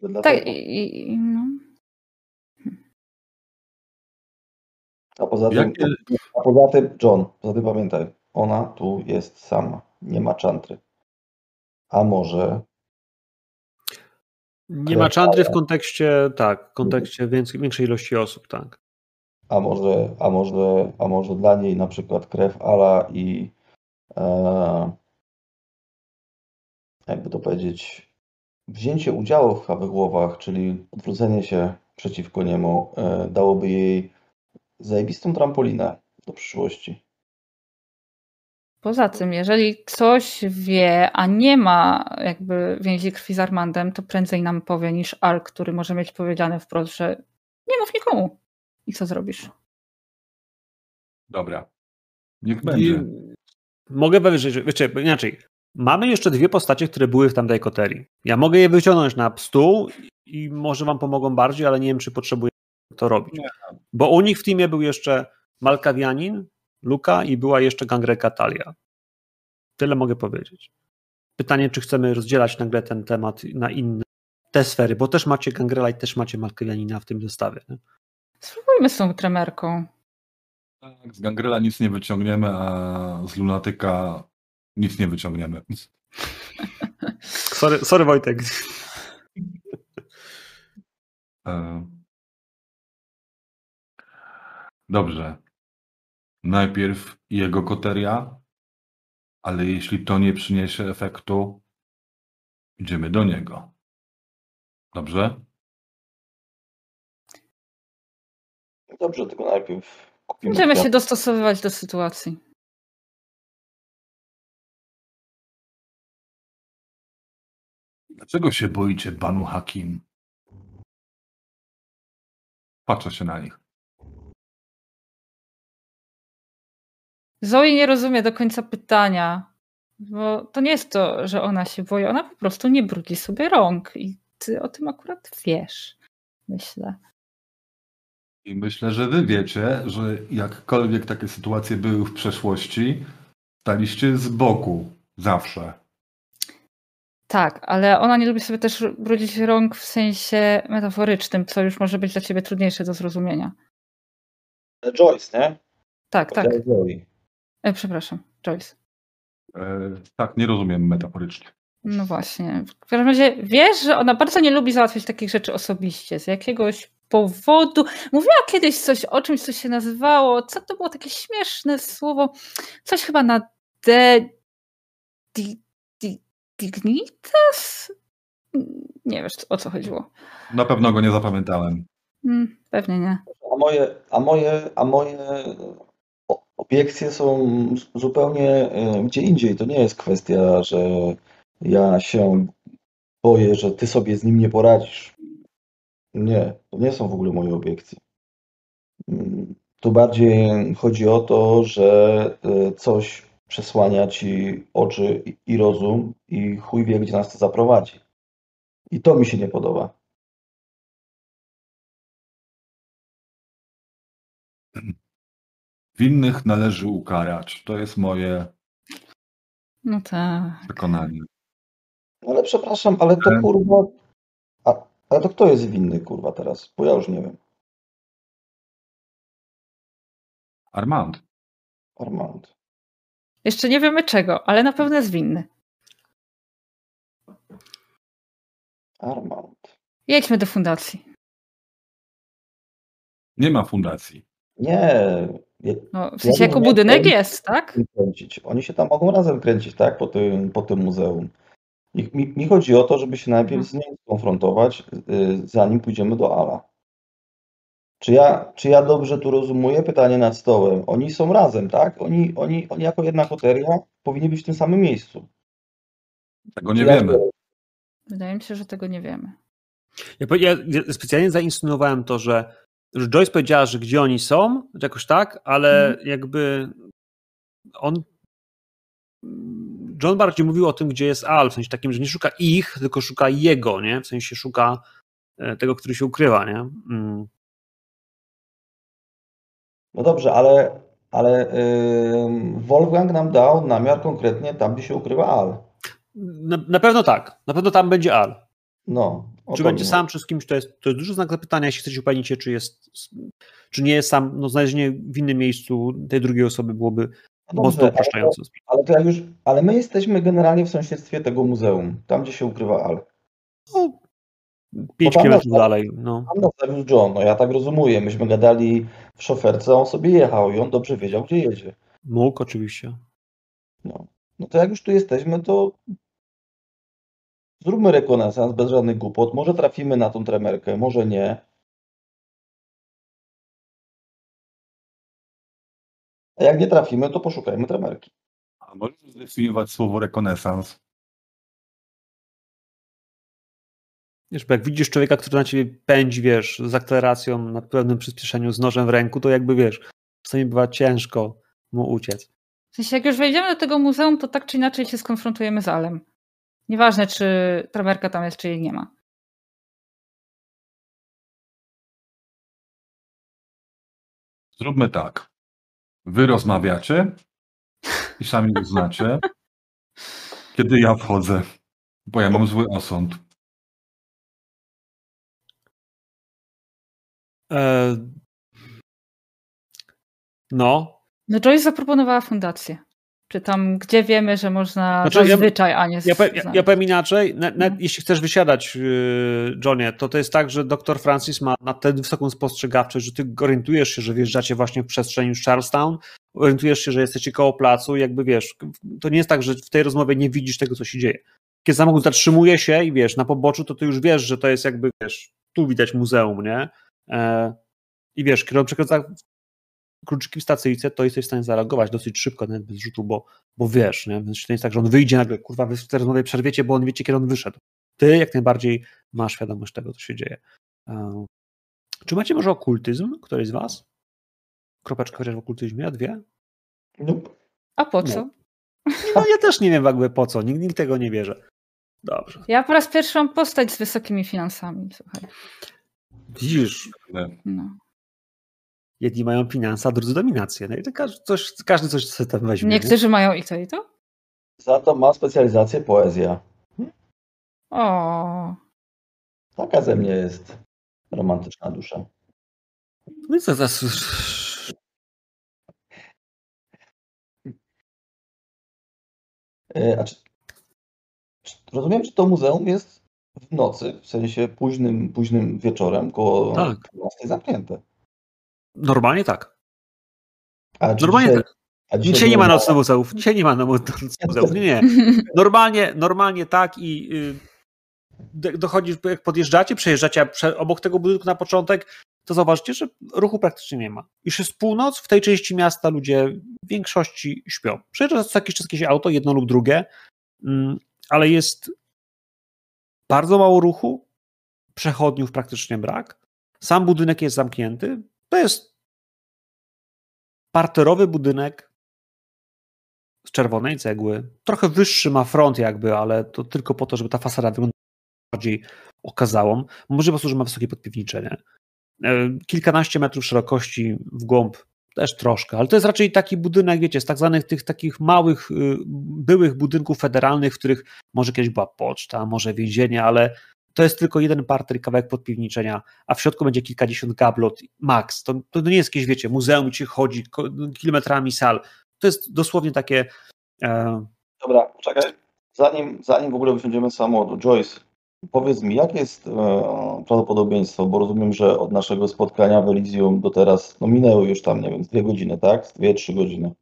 Dlatego. Tak, i, i, no. A poza tym, Jakie, a poza tym, John, poza tym pamiętaj, ona tu jest sama, nie ma czantry. A może nie ma czandry w kontekście, tak, w kontekście większej ilości osób, tak. A może, a może, a może dla niej na przykład krew Ala i e, jakby to powiedzieć, wzięcie udziału w Hawychłowach, czyli odwrócenie się przeciwko niemu, e, dałoby jej zajebistą trampolinę do przyszłości. Poza tym, jeżeli ktoś wie, a nie ma jakby więzi krwi z Armandem, to prędzej nam powie niż Al, który może mieć powiedziane wprost, że nie mów nikomu. I co zrobisz? dobra. Niech I będzie. mogę powiedzieć, że, wiecie, inaczej, mamy jeszcze dwie postacie, które były w tamtej koterii. Ja mogę je wyciągnąć na stół i może wam pomogą bardziej, ale nie wiem, czy potrzebuję to robić. Nie. Bo u nich w teamie był jeszcze Malkawianin, Luka i była jeszcze Gangreka Talia. Tyle mogę powiedzieć. Pytanie, czy chcemy rozdzielać nagle ten temat na inne te sfery, bo też macie Gangrela i też macie Malkawianina w tym zestawie. Nie? Spróbujmy z tą tremerką. Tak, z Gangrela nic nie wyciągniemy, a z Lunatyka nic nie wyciągniemy. Sorry, sorry Wojtek. E, Dobrze. Najpierw jego koteria, ale jeśli to nie przyniesie efektu, idziemy do niego. Dobrze? Dobrze, tylko najpierw kupimy Będziemy kwiat. się dostosowywać do sytuacji. Dlaczego się boicie Banu Hakim? Patrzę się na nich. Zoe nie rozumie do końca pytania, bo to nie jest to, że ona się boi, ona po prostu nie brudzi sobie rąk i ty o tym akurat wiesz, myślę. I myślę, że wy wiecie, że jakkolwiek takie sytuacje były w przeszłości, staliście z boku zawsze. Tak, ale ona nie lubi sobie też brudzić rąk w sensie metaforycznym, co już może być dla ciebie trudniejsze do zrozumienia. Joyce, nie? Tak, tak. Zoe. E, przepraszam, Joyce. E, tak, nie rozumiem metaforycznie. No właśnie. W każdym razie wiesz, że ona bardzo nie lubi załatwiać takich rzeczy osobiście, z jakiegoś powodu. Mówiła kiedyś coś o czymś, co się nazywało, co to było takie śmieszne słowo, coś chyba na. Di, di, dignitas? Nie wiesz, o co chodziło. Na pewno go nie zapamiętałem. Hmm, pewnie nie. A moje, a moje, a moje obiekcje są zupełnie e, gdzie indziej. To nie jest kwestia, że ja się boję, że ty sobie z nim nie poradzisz. Nie, to nie są w ogóle moje obiekcje. Mm, Tu bardziej chodzi o to, że e, coś przesłania ci oczy i- rozum i chuj wie, gdzie nas to zaprowadzi. I to mi się nie podoba. Winnych należy ukarać. To jest moje No tak. przekonanie. Ale przepraszam, ale to kurwa. A, ale to kto jest winny kurwa teraz? Bo ja już nie wiem. Armand, Armand. Jeszcze nie wiemy czego, ale na pewno jest winny. Armand. Jedźmy do fundacji. nie ma fundacji. Nie. No, w sensie Ja jako budynek ten- jest, tak? kręcić. Oni się tam mogą razem kręcić, tak? Po tym, po tym muzeum. Mi, mi, mi chodzi o to, żeby się najpierw Mhm. z nim skonfrontować, y, zanim pójdziemy do Ala. Czy ja, czy ja dobrze tu rozumuję? Pytanie nad stołem. Oni są razem, tak? Oni, oni, oni jako jedna koteria powinni być w tym samym miejscu. Tego nie ja- wiemy. Wydaje mi się, że tego nie wiemy. Ja ja specjalnie zainsynuowałem to, że, że Joyce powiedziała, że gdzie oni są, jakoś tak, ale Mhm. jakby on. John bardziej mówił o tym, gdzie jest Al, w sensie takim, że nie szuka ich, tylko szuka jego, nie? W sensie szuka e, tego, który się ukrywa, nie? Mm. No dobrze, ale, ale ym, Wolfgang nam dał namiar konkretnie tam, gdzie się ukrywa Al. Na, na pewno tak. Na pewno tam będzie Al. No. Czy to będzie sam, czy z kimś, to jest, to jest duży znak zapytania, jeśli chcecie upewnić się, czy jest, czy nie jest sam, no znalezienie w innym miejscu tej drugiej osoby byłoby No mocno upraszczające. Ale to jak już, ale my jesteśmy generalnie w sąsiedztwie tego muzeum, tam gdzie się ukrywa Al. No, 5 tam kilometrów dalej, no. Tam nas zawiózł John, no ja tak rozumuję. Myśmy gadali w szoferce, on sobie jechał i on dobrze wiedział, gdzie jedzie. Mógł oczywiście. No, no to jak już tu jesteśmy, to zróbmy rekonesans bez żadnych głupot. Może trafimy na tą tremerkę, może nie. A jak nie trafimy, to poszukajmy tremerki. A możesz zdefiniować słowo rekonesans? Wiesz, bo jak widzisz człowieka, który na ciebie pędzi, wiesz, z akceleracją na pełnym przyspieszeniu, z nożem w ręku, to jakby, wiesz, czasami bywa ciężko mu uciec. W sensie, jak już wejdziemy do tego muzeum, to tak czy inaczej się skonfrontujemy z Alem. Nieważne, czy tramerka tam jest, czy jej nie ma. Zróbmy tak. Wy rozmawiacie i sami uznacie, kiedy ja wchodzę, bo ja mam zły osąd. E... No, No Joyce zaproponowała fundację. Czy tam, gdzie wiemy, że można Znaczy, ja- zazwyczaj, a nie ja, ja, ja powiem inaczej, na, na, No. jeśli chcesz wysiadać, yy, Johnie, to to jest tak, że dr Francis ma na tę wysoką spostrzegawczość, że ty orientujesz się, że wjeżdżacie właśnie w przestrzeń już Charlestown, orientujesz się, że jesteście koło placu i jakby wiesz, to nie jest tak, że w tej rozmowie nie widzisz tego, co się dzieje. Kiedy samochód zatrzymuje się i wiesz, na poboczu, to ty już wiesz, że to jest jakby, wiesz, tu widać muzeum, nie? E, I wiesz, kiedy on przekręca kluczyki w stacyjce, to jesteś w stanie zareagować dosyć szybko, nawet bez rzutu, bo, bo wiesz, nie? Więc to nie jest tak, że on wyjdzie nagle, kurwa, wy w tej rozmowie przerwiecie, bo on wiecie, kiedy on wyszedł. Ty jak najbardziej masz świadomość tego, co się dzieje. E, Czy macie może okultyzm, któryś z was? Kropeczkę chociaż w okultyzmie, a dwie? Nope. A po No. co? No ja też nie wiem jakby po co, nikt, nikt tego nie bierze. Dobrze. Ja po raz pierwszy mam postać z wysokimi finansami, słuchaj. Widzisz, No. Jedni mają finanse, a drudzy dominację. No i to każdy coś, każdy coś sobie tam weźmie. nie? Niektórzy mają i to, i to? Za to ma specjalizację poezja. O, Taka ze mnie jest romantyczna dusza. No i co teraz? E, A czy, czy, rozumiem, że to muzeum jest w nocy, w sensie późnym, późnym wieczorem, koło Tak. 12 zamknięte. Normalnie tak. A Normalnie dzisiaj, tak. a Dzisiaj nie ma nocnych muzeów. Dzisiaj nie ma nocnych muzeów. Nie, nie. Normalnie, normalnie tak i y, do- dochodzi, jak podjeżdżacie, przejeżdżacie prze, obok tego budynku na początek, to zauważycie, że ruchu praktycznie nie ma. Już jest północ, w tej części miasta ludzie w większości śpią. Przejeżdża co jakiś czas jakieś auto, jedno lub drugie, mm, ale jest bardzo mało ruchu, przechodniów praktycznie brak. Sam budynek jest zamknięty. To jest parterowy budynek z czerwonej cegły. Trochę wyższy ma front jakby, ale to tylko po to, żeby ta fasada wyglądała bardziej okazałą. Może po prostu, że ma wysokie podpiwnicze, nie? E, Kilkanaście metrów szerokości w głąb też troszkę, ale to jest raczej taki budynek, wiecie, z tak zwanych tych takich małych, y, byłych budynków federalnych, w których może kiedyś była poczta, może więzienie, ale to jest tylko jeden parter i kawałek podpiwniczenia, a w środku będzie kilkadziesiąt gablot, max. To, to nie jest jakieś, wiecie, muzeum, gdzie chodzi kilometrami sal. To jest dosłownie takie e, Dobra, czekaj. Zanim, zanim w ogóle wysiądziemy z samochodu, Joyce, powiedz mi, jakie jest e, prawdopodobieństwo, bo rozumiem, że od naszego spotkania w Elysium do teraz, no minęły już tam, nie wiem, dwie godziny, tak? Dwie, trzy godziny.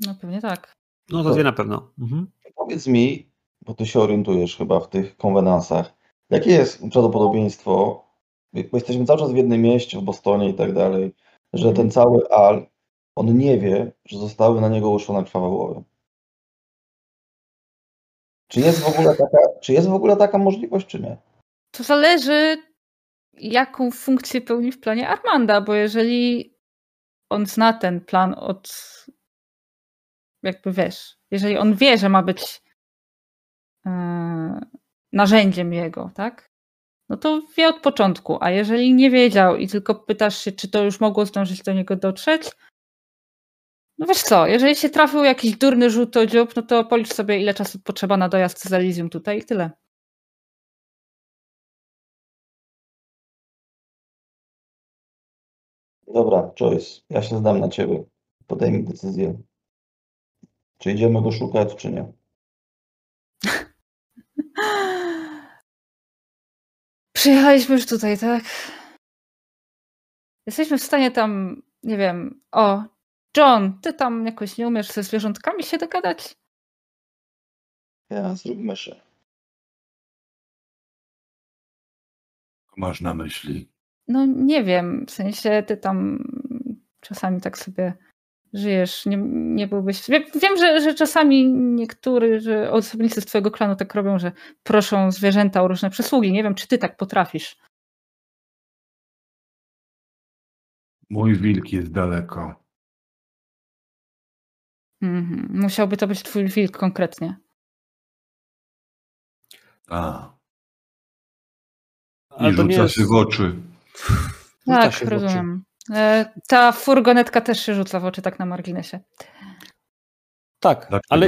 no pewnie tak. No to dwie na pewno. Mhm. Powiedz mi, bo ty się orientujesz chyba w tych konwenansach. Jakie jest prawdopodobieństwo, bo jesteśmy cały czas w jednym mieście, w Bostonie i tak dalej, że ten cały Al, on nie wie, że zostały na niego uszone krwawe głowy? Czy jest w ogóle taka, czy jest w ogóle taka możliwość, czy nie? To zależy, jaką funkcję pełni w planie Armanda, bo jeżeli on zna ten plan od jakby wiesz, jeżeli on wie, że ma być yy, narzędziem jego, tak? No to wie od początku, a jeżeli nie wiedział i tylko pytasz się, czy to już mogło zdążyć do niego dotrzeć, no wiesz co, jeżeli się trafił jakiś durny żółtodziób, no to policz sobie ile czasu potrzeba na dojazd z Elysium tutaj i tyle. Dobra, Joyce, ja się zdam na ciebie. Podejmij decyzję. Czy idziemy go szukać, czy nie? Przyjechaliśmy już tutaj, tak? Jesteśmy w stanie tam, nie wiem, o, John, ty tam jakoś nie umiesz ze zwierzątkami się dogadać? Ja zrób myszy. Masz na myśli. No nie wiem, w sensie ty tam czasami tak sobie żyjesz, nie, nie byłbyś... Wiem, że, że czasami niektórzy osobnicy z twojego klanu tak robią, że proszą zwierzęta o różne przysługi. Nie wiem, czy ty tak potrafisz. Mój wilk jest daleko. Mhm. Musiałby to być twój wilk konkretnie. A. Ale I to nie rzuca jest... się w oczy. Rzuca Tak, się w oczy. E, Ta furgonetka też się rzuca w oczy, tak na marginesie. Tak, Dlaczego? ale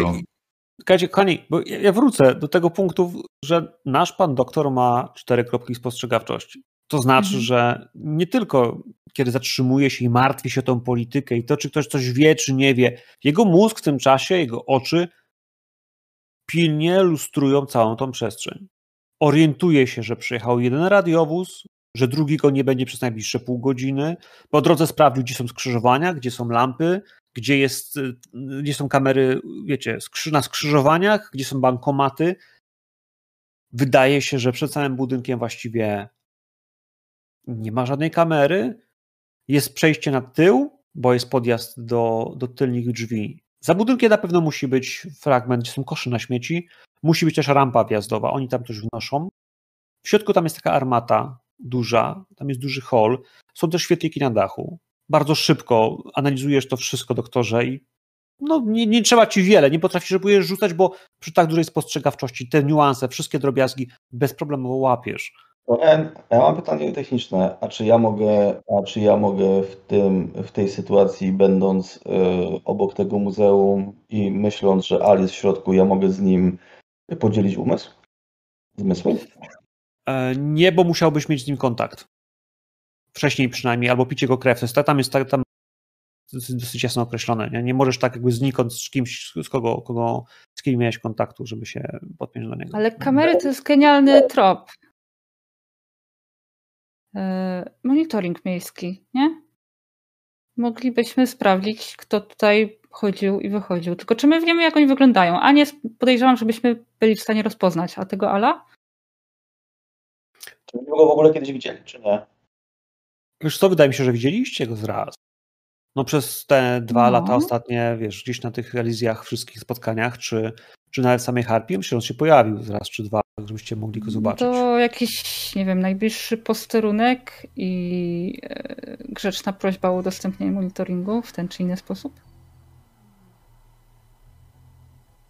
Słuchajcie, kochani, bo ja ja wrócę do tego punktu, że nasz pan doktor ma cztery kropki spostrzegawczości. To znaczy, Mhm. że nie tylko kiedy zatrzymuje się i martwi się o tą politykę i to, czy ktoś coś wie, czy nie wie, jego mózg w tym czasie, jego oczy pilnie lustrują całą tą przestrzeń. Orientuje się, że przyjechał jeden radiowóz, że drugi go nie będzie przez najbliższe pół godziny. Po drodze sprawdził, gdzie są skrzyżowania, gdzie są lampy, gdzie, jest, y, gdzie są kamery, wiecie, na skrzyżowaniach, gdzie są bankomaty. Wydaje się, że przed całym budynkiem właściwie nie ma żadnej kamery. Jest przejście na tył, bo jest podjazd do, do tylnych drzwi. Za budynkiem na pewno musi być fragment, gdzie są kosze na śmieci. Musi być też rampa wjazdowa. Oni tam coś wnoszą. W środku tam jest taka armata duża, tam jest duży hall. Są też świetliki na dachu. Bardzo szybko analizujesz to wszystko, doktorze, i no, nie, nie trzeba ci wiele, nie potrafisz próbujesz rzucać, bo przy tak dużej spostrzegawczości te niuanse, wszystkie drobiazgi bezproblemowo łapiesz. Ja mam pytanie techniczne. A czy ja mogę, a czy ja mogę w tym, w tej sytuacji, będąc y, obok tego muzeum i myśląc, że Al jest w środku, ja mogę z nim podzielić umysł? Zmysły? E, Nie, bo musiałbyś mieć z nim kontakt. Wcześniej przynajmniej, albo pić jego krew. To tam jest tak- tam dosyć dosyć jasno określone. Nie, nie możesz tak jakby znikąd z kimś, z kogo, kogo, z kim miałeś kontaktu, żeby się podpiąć do niego. Ale kamery to jest genialny trop. E, Monitoring miejski, nie? Moglibyśmy sprawdzić, kto tutaj chodził i wychodził. Tylko czy my wiemy, jak oni wyglądają? A nie podejrzewam, żebyśmy byli w stanie rozpoznać. A tego Ala? Czy myśmy go w ogóle kiedyś widzieli, czy nie? Już co, wydaje mi się, że widzieliście go zraz. No przez te dwa No. lata ostatnie, wiesz, gdzieś na tych Elizjach, wszystkich spotkaniach, czy, czy nawet samej Harpii, myślę, że on się pojawił raz czy dwa, żebyście mogli go zobaczyć. To jakiś, nie wiem, najbliższy posterunek i e, grzeczna prośba o udostępnienie monitoringu w ten czy inny sposób?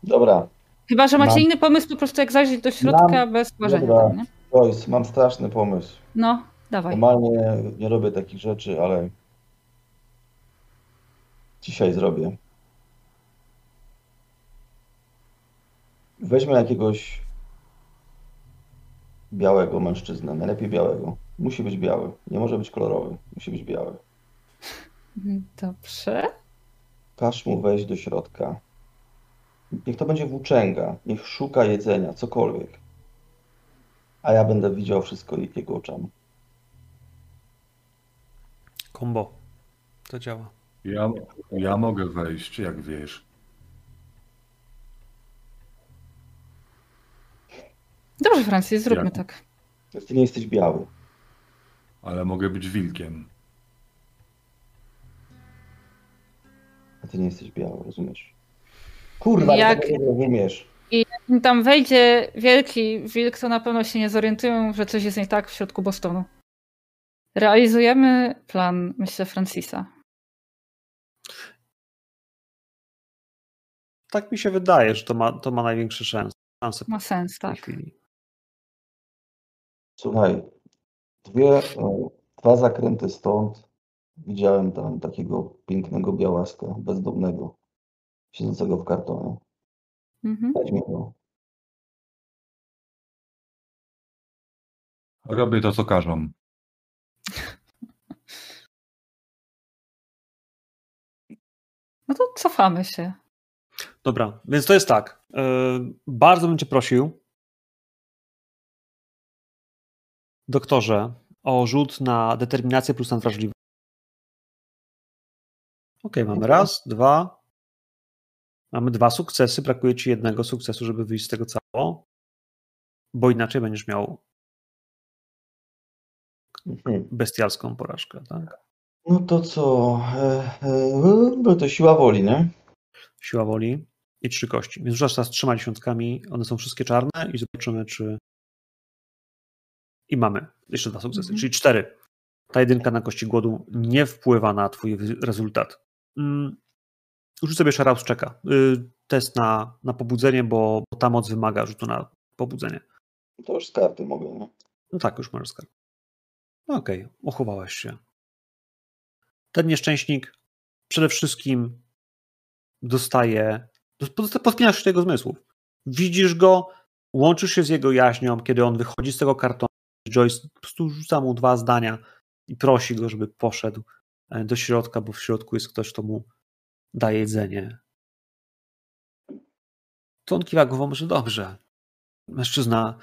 Dobra, Chyba, że macie Mam- inny pomysł, po prostu jak zajrzeć do środka Mam- bez ważenia. Dobra. Tam, nie? Joyce, mam straszny pomysł. No, dawaj. Normalnie nie robię takich rzeczy, ale dzisiaj zrobię. Weźmy jakiegoś białego mężczyznę, najlepiej białego. Musi być biały, nie może być kolorowy, musi być biały. Dobrze. Każ mu wejść do środka. Niech to będzie włóczęga, niech szuka jedzenia, cokolwiek. A ja będę widział wszystko jego oczami. Kombo. To działa. Ja, ja mogę wejść, jak wiesz. Dobrze, Francis, zróbmy Jak? tak. Ty nie jesteś biały. Ale mogę być wilkiem. A ty nie jesteś biały, rozumiesz? Kurwa, Jak- nie rozumiesz. Tam wejdzie wielki wilk, to na pewno się nie zorientują, że coś jest nie tak w środku Bostonu. Realizujemy plan, myślę, Francisa. Tak mi się wydaje, że to ma, to ma największe szanse, szanse Ma sens, tak. chwili. Słuchaj, dwie, e, dwa zakręty stąd widziałem tam takiego pięknego białaska, bezdomnego, siedzącego w kartonie. Mhm. Dać mi go. Robię to, co każą. No to cofamy się. Dobra, więc to jest tak. Yy, bardzo bym cię prosił, doktorze, o rzut na determinację plus na wrażliwość. Okej, mamy raz, dwa. Mamy dwa sukcesy. Brakuje ci jednego sukcesu, żeby wyjść z tego cało. Bo inaczej będziesz miał Mhm. bestialską porażkę, tak? No to co? E, e, no to siła woli, nie? Siła woli i trzy kości. Więc rzucasz teraz trzema dziesiątkami. One są wszystkie czarne i zobaczymy, czy. I mamy jeszcze dwa sukcesy, Mhm. czyli cztery. Ta jedynka na kości głodu nie wpływa na twój rezultat. Rzuć sobie Sharaus czeka. Y, test na, na pobudzenie, bo, bo ta moc wymaga rzutu na pobudzenie. To już z karty mogę, nie? No tak, już możesz skarb. No okej, uchowałaś się. Ten nieszczęśnik przede wszystkim dostaje, podpinasz się do jego zmysłów. Widzisz go, łączysz się z jego jaźnią, kiedy on wychodzi z tego kartonu. Joyce po prostu rzuca mu dwa zdania i prosi go, żeby poszedł e, do środka, bo w środku jest ktoś, kto mu daje jedzenie. To on kiwa głową, że dobrze. Mężczyzna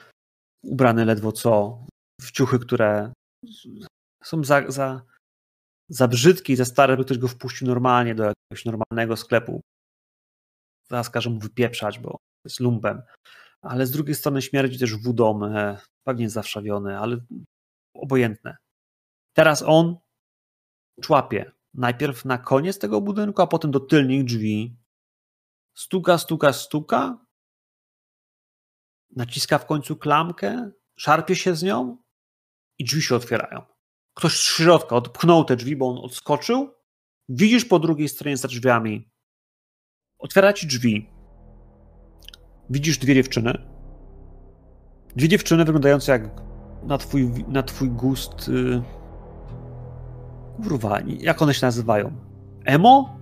ubrany ledwo co, w ciuchy, które są za, za, za brzydkie i za stare, by ktoś go wpuścił normalnie do jakiegoś normalnego sklepu. Zaraz każe mu wypieprzać, bo jest lumpem. Ale z drugiej strony śmierdzi też wódą, e, pewnie zawszawiony, ale obojętne. Teraz on człapie. Najpierw na koniec tego budynku, a potem do tylnych drzwi. Stuka, stuka, stuka. Naciska w końcu klamkę, szarpie się z nią i drzwi się otwierają. Ktoś z środka odpchnął te drzwi, bo on odskoczył. Widzisz po drugiej stronie za drzwiami. Otwiera ci drzwi. Widzisz dwie dziewczyny. Dwie dziewczyny wyglądające jak na twój, na twój gust. Yy... Kurwa, jak one się nazywają? Emo?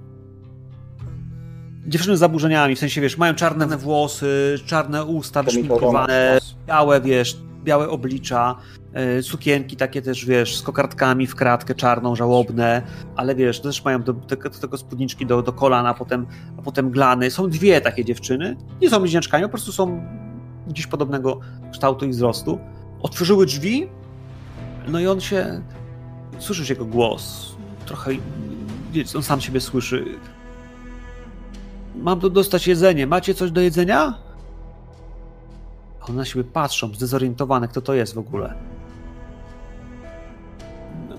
Dziewczyny z zaburzeniami, w sensie wiesz, mają czarne włosy, czarne usta wyszminkowane, białe, wiesz, białe oblicza, yy, sukienki takie też, wiesz, z kokardkami w kratkę czarną, żałobne, ale wiesz, też mają do, do, do tego spódniczki do, do kolan, a potem, a potem glany. Są dwie takie dziewczyny, nie są bliźniaczkami, po prostu są gdzieś podobnego kształtu i wzrostu. Otworzyły drzwi, no i on się, słyszysz jego głos, trochę, wiesz, on sam siebie słyszy. Mam tu dostać jedzenie, macie coś do jedzenia? One na siebie patrzą, zdezorientowane, kto to jest w ogóle.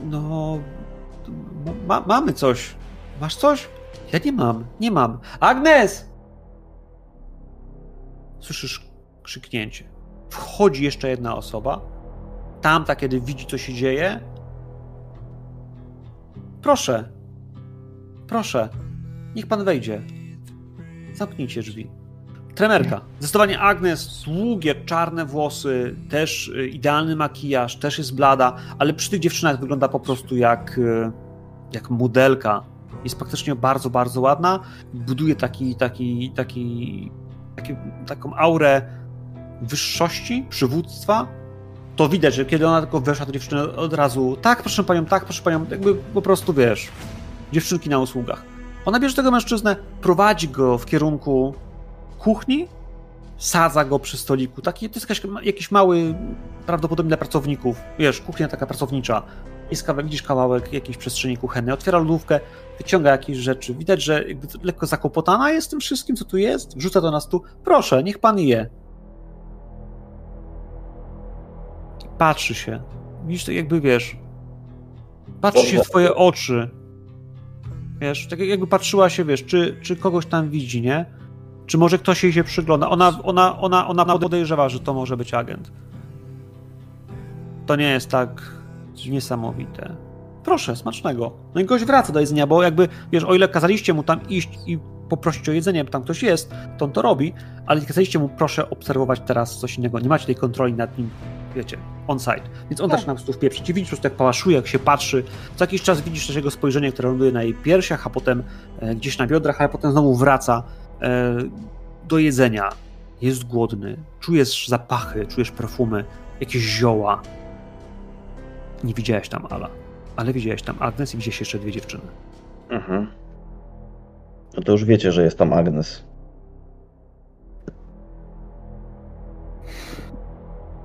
No, ma, mamy coś. Masz coś? Ja nie mam, nie mam. Agnes! Słyszysz krzyknięcie. Wchodzi jeszcze jedna osoba. Tamta, kiedy widzi, co się dzieje. Proszę. Proszę. Niech pan wejdzie. Zamknijcie drzwi. Trenerka. Zdecydowanie Agnes, długie, czarne włosy, też y, idealny makijaż, też jest blada, ale przy tych dziewczynach wygląda po prostu jak, y, jak modelka. Jest praktycznie bardzo, bardzo ładna. Buduje taki, taki, taki, taki, taką aurę wyższości, przywództwa. To widać, że kiedy ona tylko weszła, to dziewczyna od razu tak, proszę panią, tak, proszę panią, jakby po prostu, wiesz, dziewczynki na usługach. Ona bierze tego mężczyznę, prowadzi go w kierunku kuchni, sadza go przy stoliku. Taki, to jest jakaś, jakiś mały, prawdopodobnie dla pracowników. Wiesz, kuchnia taka pracownicza. Jest kawałek, widzisz kawałek jakiejś przestrzeni kuchennej. Otwiera lodówkę, wyciąga jakieś rzeczy. Widać, że jakby lekko zakłopotana jest tym wszystkim, co tu jest. Wrzuca to na stół. Proszę, niech pan je. Patrzy się. Widzisz, tak jakby wiesz. Patrzy się w twoje oczy. Wiesz, tak jakby patrzyła się, wiesz, czy, czy kogoś tam widzi, nie? Czy może ktoś jej się przygląda? Ona, ona, ona, ona podejrzewa, że to może być agent. To nie jest tak niesamowite. Proszę, smacznego. No i gość wraca do jedzenia, bo jakby, wiesz, o ile kazaliście mu tam iść i poprosić o jedzenie, bo tam ktoś jest, to on to robi, ale nie kazaliście mu, proszę obserwować teraz coś innego. Nie macie tej kontroli nad nim, wiecie, on-site. Więc on Tak. zaczyna po prostu wpieprzyć. I widzisz po prostu, jak pałaszuje, jak się patrzy. Co jakiś czas widzisz też jego spojrzenie, które ląduje na jej piersiach, a potem e, gdzieś na biodrach, ale potem znowu wraca e, do jedzenia. Jest głodny, czujesz zapachy, czujesz perfumy, jakieś zioła. Nie widziałeś tam Ala, ale widziałeś tam Agnes i widziałeś jeszcze dwie dziewczyny. Mhm. No to już wiecie, że jest tam Agnes.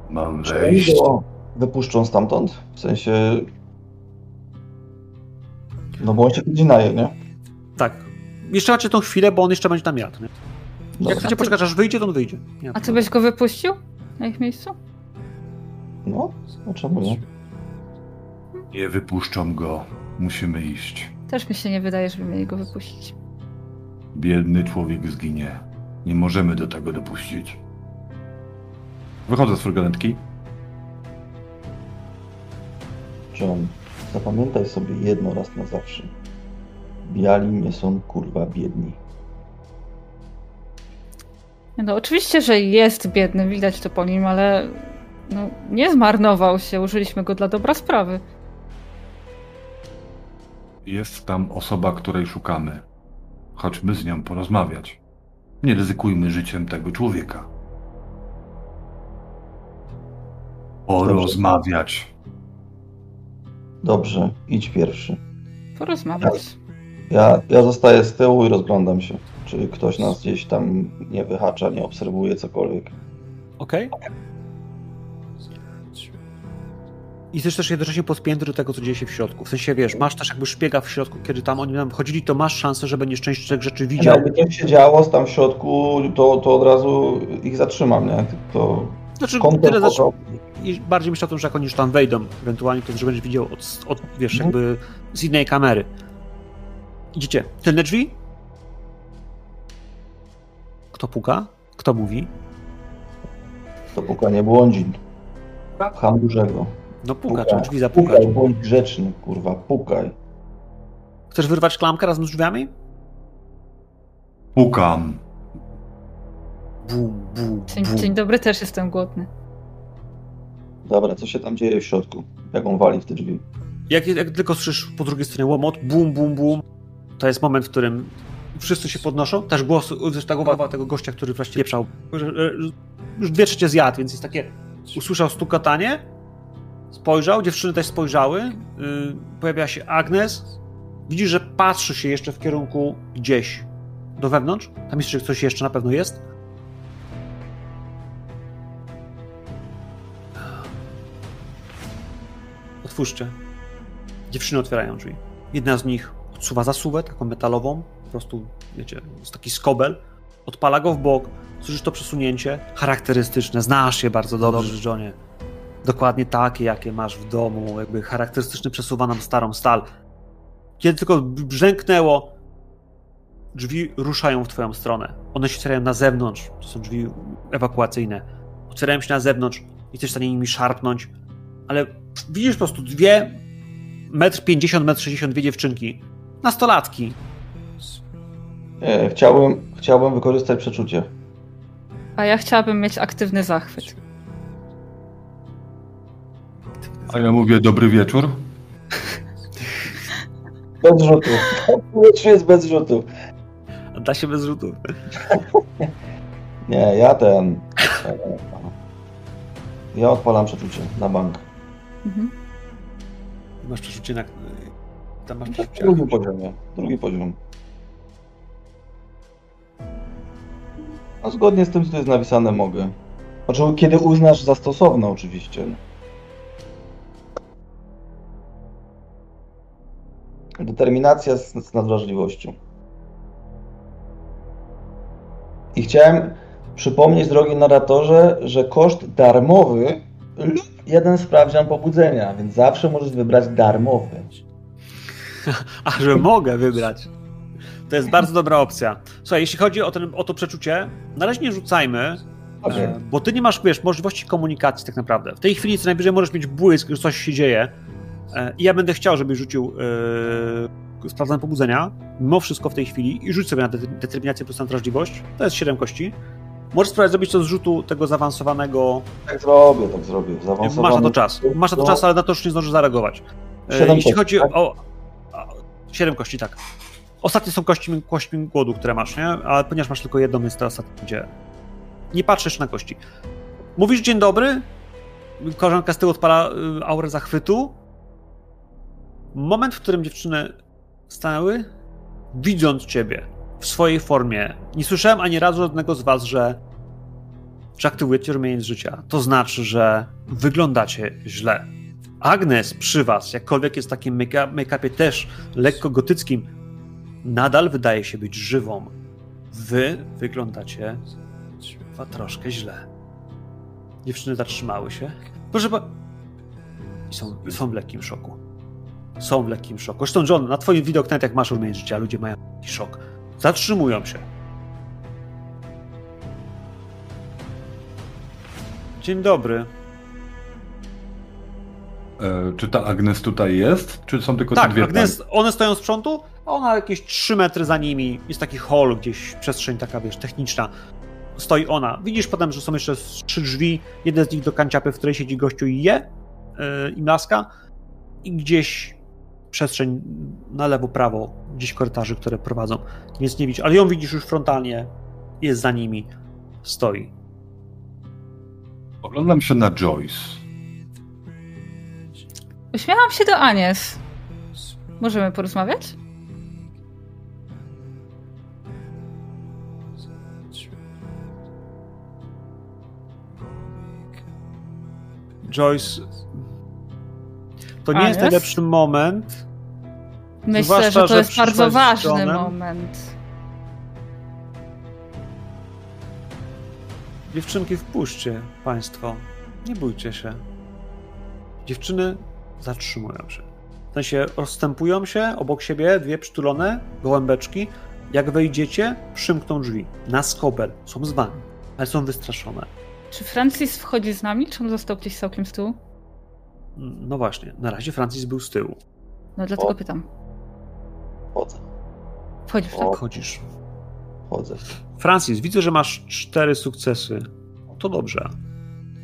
Mam wejść. go wypuszczą stamtąd? W sensie... No bo on się kiedyś naje, nie? Tak. Jeszcze macie tą chwilę, bo on jeszcze będzie tam jadł. Nie? Dobra. Jak chcecie A ty- poczekać, aż wyjdzie, to on wyjdzie. Nie A ty byś go wypuścił na ich miejscu? No, no czemu nie? Nie wypuszczam go. Musimy iść. Też mi się nie wydaje, żeby mieli go wypuścić. Biedny człowiek zginie. Nie możemy do tego dopuścić. Wychodzę z furgonetki. John, zapamiętaj sobie jedno raz na zawsze. Biali nie są kurwa biedni. No oczywiście, że jest biedny, widać to po nim, ale no, nie zmarnował się, użyliśmy go dla dobra sprawy. Jest tam osoba, której szukamy. Chodźmy z nią porozmawiać. Nie ryzykujmy życiem tego człowieka. Porozmawiać. Dobrze, idź pierwszy. Porozmawiać. Ja, ja zostaję z tyłu i rozglądam się. Czy ktoś nas gdzieś tam nie wyhacza, nie obserwuje cokolwiek. Okej. I jesteś też jednocześnie podpięty do tego, co dzieje się w środku. W sensie, wiesz, masz też jakby szpiega w środku, kiedy tam oni nam chodzili, to masz szansę, że będziesz część tych rzeczy widział. Jakby coś się działo tam w środku, to, to od razu ich zatrzymam, nie? To Znaczy, tyle zaczyna, i bardziej myślę o tym, że jak oni już tam wejdą, ewentualnie to, że będziesz widział od, od wiesz, Mhm. jakby z innej kamery. Idziecie. Tylne drzwi? Kto puka? Kto mówi? To pukanie błądzin. Pcham dużego. No puka, Puka. czy drzwi zapukać. Pukaj, bądź grzeczny, kurwa, pukaj. Chcesz wyrwać klamkę razem z drzwiami? Pukam. Bum, bum, Dzień, bum. dzień dobry, też jestem głodny. Dobra, co się tam dzieje w środku? Jak on wali w te drzwi? Jak, jak tylko słyszysz po drugiej stronie łomot, bum, bum, bum, to jest moment, w którym wszyscy się podnoszą. Też głos, też ta głowa tego gościa, który właśnie pieprzał, już dwie trzecie zjadł, więc jest takie, usłyszał stukotanie, spojrzał, dziewczyny też spojrzały, yy, pojawia się Agnes, widzisz, że patrzy się jeszcze w kierunku gdzieś do wewnątrz, tam jeszcze coś jeszcze na pewno jest. Otwórzcie. Dziewczyny otwierają drzwi. Jedna z nich odsuwa zasuwę, taką metalową, po prostu, wiecie, jest taki skobel, odpala go w bok, słyszysz to przesunięcie, charakterystyczne, znasz je bardzo dobrze, Johnie. Dokładnie takie, jakie masz w domu, jakby charakterystyczny przesuwaną starą stal. Kiedy tylko brzęknęło, drzwi ruszają w twoją stronę. One się otwierają na zewnątrz, to są drzwi ewakuacyjne. Otwierają się na zewnątrz, jesteś w stanie nimi szarpnąć, ale widzisz po prostu dwie metr 50, metr 62 dziewczynki. Nastolatki. Nie, chciałbym, chciałbym wykorzystać przeczucie. A ja chciałabym mieć aktywny zachwyt. A ja mówię dobry wieczór. Bez rzutu. Powietrze jest bez rzutu. Da się bez rzutów. Nie, ja ten... e, Ja odpalam przeczucie na bank. Mhm. Masz przeczucie na... Tam masz przeczucie. Drugi poziomie. Drugi poziom. A zgodnie z tym, co tu jest napisane, mogę. Znaczy, kiedy uznasz za stosowne, oczywiście. Determinacja z, z nadwrażliwością. I chciałem przypomnieć, drogi narratorze, że koszt darmowy lub jeden sprawdzian pobudzenia, więc zawsze możesz wybrać darmowy. A że mogę wybrać. To jest bardzo dobra opcja. Słuchaj, jeśli chodzi o, ten, o to przeczucie, na razie nie rzucajmy, Okay. e, bo ty nie masz, wiesz, możliwości komunikacji tak naprawdę. W tej chwili co najwyżej możesz mieć błysk, że coś się dzieje e, i ja będę chciał, żebyś rzucił yy, sprawdzanie pobudzenia, mimo wszystko w tej chwili i rzuć sobie na de- determinację plus na wrażliwość. To jest 7 kości. Możesz spróbować zrobić to z rzutu tego zaawansowanego. Tak zrobię, tak zrobię. Zaawansowany. Masz na to czas. Masz na to No. czas, ale na to już nie zdążysz zareagować. E, Siedem Jeśli kości, chodzi tak? o. Siedem kości, tak. Ostatnie są kości, kości głodu, które masz, nie? Ale ponieważ masz tylko jedną, jest to ostatnie, gdzie. Nie patrzysz na kości. Mówisz dzień dobry. Koleżanka z tyłu odpala y, aurę zachwytu. Moment, w którym dziewczyny stanęły, widząc ciebie w swojej formie. Nie słyszałem ani razu żadnego z was, że że aktywujecie rumieniec życia. To znaczy, że wyglądacie źle. Agnes przy was, jakkolwiek jest takim make- make-upie też lekko gotyckim, nadal wydaje się być żywą. Wy wyglądacie chyba troszkę źle. Dziewczyny zatrzymały się. Proszę pa... I są, są w lekkim szoku. Są w lekkim szoku. Zresztą John, na twoim widok, nawet jak masz rumieniec życia, ludzie mają szok. Zatrzymują się. Dzień dobry. E, czy ta Agnes tutaj jest? Czy są tylko te Tak, dwie Agnes, one stoją z przodu, a ona jakieś 3 metry za nimi. Jest taki hall, gdzieś przestrzeń taka, wiesz, techniczna. Stoi ona. Widzisz potem, że są jeszcze trzy drzwi. Jeden z nich do kanciapy, w której siedzi gościu i je, yy, i mlaska. I gdzieś przestrzeń na lewo, prawo, gdzieś korytarzy, które prowadzą. Więc nie widzisz, ale ją widzisz już frontalnie. Jest za nimi. Stoi. Oglądam się na Joyce. Uśmiecham się do Anies. Możemy porozmawiać? Joyce. To nie jest Anies? najlepszy moment. Myślę, Zwłaszcza, że to że jest bardzo ważny moment. Dziewczynki, wpuśćcie państwo. Nie bójcie się. Dziewczyny zatrzymują się. W sensie rozstępują się obok siebie, dwie przytulone gołębeczki. Jak wejdziecie, przymkną drzwi. Na skobel. Są z wami, ale są wystraszone. Czy Francis wchodzi z nami, czy on został gdzieś całkiem z tyłu? No właśnie, na razie Francis był z tyłu. No dlatego O. pytam. Chodzę, Wchodzisz, tak? Chodzisz. chodzę. Francis, widzę, że masz cztery sukcesy. To dobrze.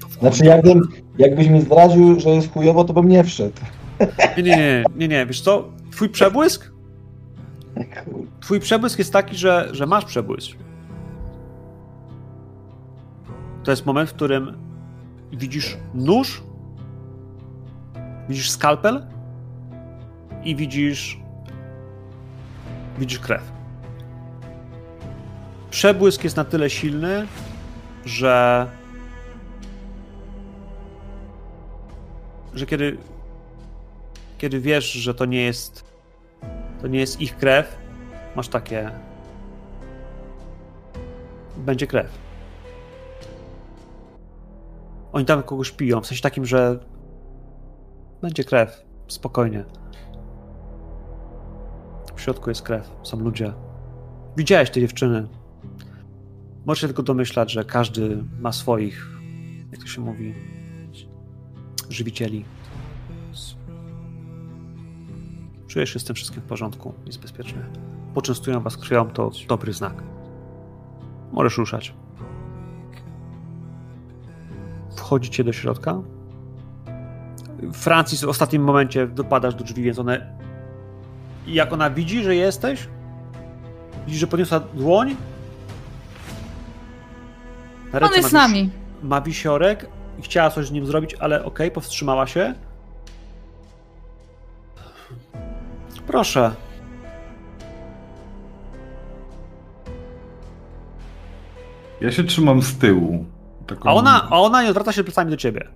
To. Znaczy, jakbym, jakbyś mi zdradził, że jest chujowo, to bym nie wszedł. Nie, nie, nie, nie, nie. Wiesz co? Twój przebłysk? Twój przebłysk jest taki, że, że masz przebłysk. To jest moment, w którym widzisz nóż, widzisz skalpel i widzisz widzisz krew. Przebłysk jest na tyle silny, że że kiedy kiedy wiesz, że to nie jest to nie jest ich krew, masz takie będzie krew. Oni tam kogoś piją, w sensie takim, że będzie krew, spokojnie. Środku jest krew, są ludzie. Widziałeś te dziewczyny. Możesz się tylko domyślać, że każdy ma swoich, jak to się mówi, żywicieli. Czujesz się z tym wszystkim w porządku, jest bezpiecznie. Poczęstują was krwią, to dobry znak. Możesz ruszać. Wchodzicie do środka. Francis w ostatnim momencie dopadasz do drzwi, więc one. I jak ona widzi, że jesteś, widzi, że podniosła dłoń. Na On jest z nami. Ma wisiorek i chciała coś z nim zrobić, ale okej, powstrzymała się. Proszę. Ja się trzymam z tyłu. Taką... A ona, a ona nie odwraca się plecami do ciebie.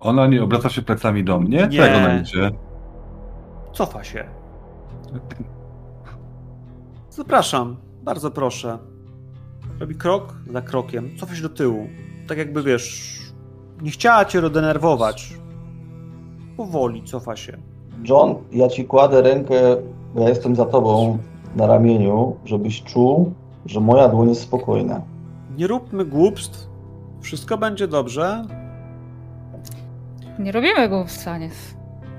Ona nie obraca się plecami do mnie? Nie. Jak ona idzie? Cofa się. Zapraszam, bardzo proszę. Robi krok za krokiem, cofa się do tyłu. Tak jakby wiesz, Nie chciała cię denerwować. Powoli cofa się. John, ja ci kładę rękę, bo ja jestem za tobą na ramieniu, żebyś czuł, że moja dłoń jest spokojna. Nie róbmy głupstw. Wszystko będzie dobrze. Nie robimy go w stanie.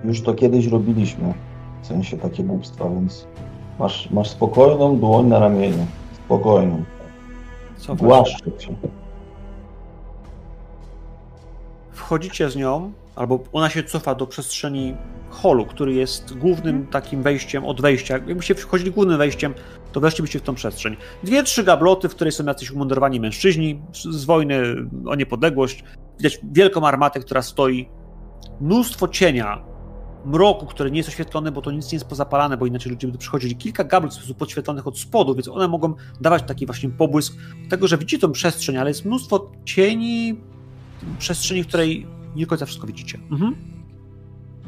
Już to kiedyś robiliśmy, w sensie takie głupstwa, więc masz, masz spokojną dłoń na ramieniu. Spokojną. Głaszczę cię. Wchodzicie z nią, albo ona się cofa do przestrzeni holu, który jest głównym takim wejściem od wejścia. Jakbyście wchodzili głównym wejściem, to weszlibyście w tą przestrzeń. Dwie, trzy gabloty, w której są jacyś umundurowani mężczyźni z wojny o niepodległość. Widać wielką armatę, która stoi. Mnóstwo cienia, mroku, który nie jest oświetlony, bo to nic nie jest pozapalane, bo inaczej ludzie by przychodzili. Kilka gablot w sposób podświetlonych od spodu, więc one mogą dawać taki właśnie pobłysk tego, że widzicie tą przestrzeń, ale jest mnóstwo cieni, przestrzeni, w której nie do końca wszystko widzicie. Mhm.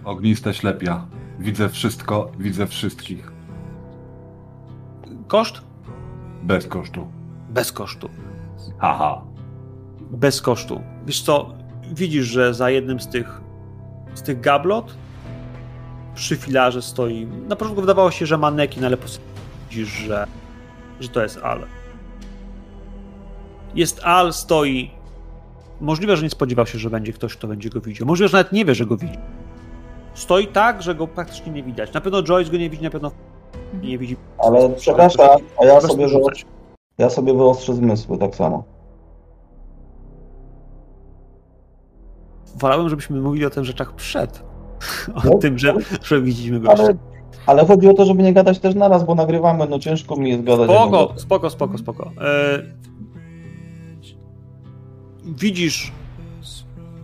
Ogniste ślepia. Widzę wszystko, widzę wszystkich. Koszt? Bez kosztu. Bez kosztu. Haha. Bez kosztu. Wiesz co, widzisz, że za jednym z tych z tych gablot przy filarze stoi. Na początku wydawało się, że manekin, ale po widzisz, że, że to jest Al. Jest Al, stoi. Możliwe, że nie spodziewał się, że będzie ktoś, kto będzie go widział. Możliwe, że nawet nie wie, że go widzi. Stoi tak, że go praktycznie nie widać. Na pewno Joyce go nie widzi, na pewno nie widzi. Ale przepraszam, a ja sobie, rzucać. ja sobie wyostrzę zmysły tak samo. Wolałem, żebyśmy mówili o tych rzeczach przed. O No, tym, że, że widzimy gościa. Ale, ale chodzi o to, żeby nie gadać też naraz, bo nagrywamy, no ciężko mi jest gadać. Spoko, spoko, spoko, spoko. E, widzisz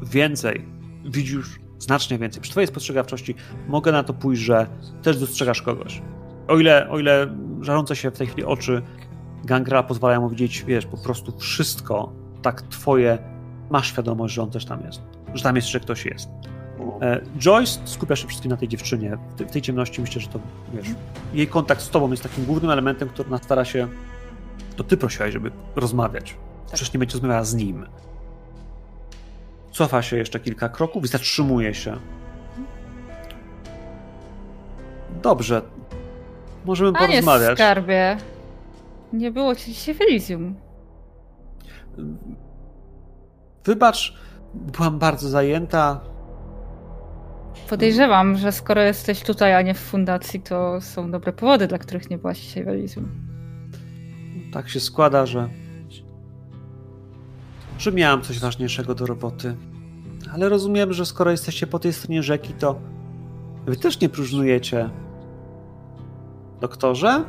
więcej, widzisz znacznie więcej. Przy twojej spostrzegawczości mogę na to pójść, że też dostrzegasz kogoś. O ile, o ile żarące się w tej chwili oczy Gangrela pozwalają mu widzieć, wiesz, po prostu wszystko, tak twoje, masz świadomość, że on też tam jest. Że tam jeszcze ktoś jest. E, Joyce skupia się wszystkim na tej dziewczynie. W tej, w tej ciemności myślę, że to, wiesz, jej kontakt z tobą jest takim głównym elementem, który ona stara się... To ty prosiłaś, żeby rozmawiać. Przecież nie będzie rozmawiała z nim. Cofa się jeszcze kilka kroków i zatrzymuje się. Dobrze. Możemy A nie, porozmawiać. skarbie. Nie było ci dzisiaj w Elysium. Wybacz, byłam bardzo zajęta. Podejrzewam, że skoro jesteś tutaj, a nie w fundacji, to są dobre powody, dla których nie byłaś dzisiaj w. Tak się składa, że. że miałam coś ważniejszego do roboty. Ale rozumiem, że skoro jesteście po tej stronie rzeki, to wy też nie próżnujecie. Doktorze?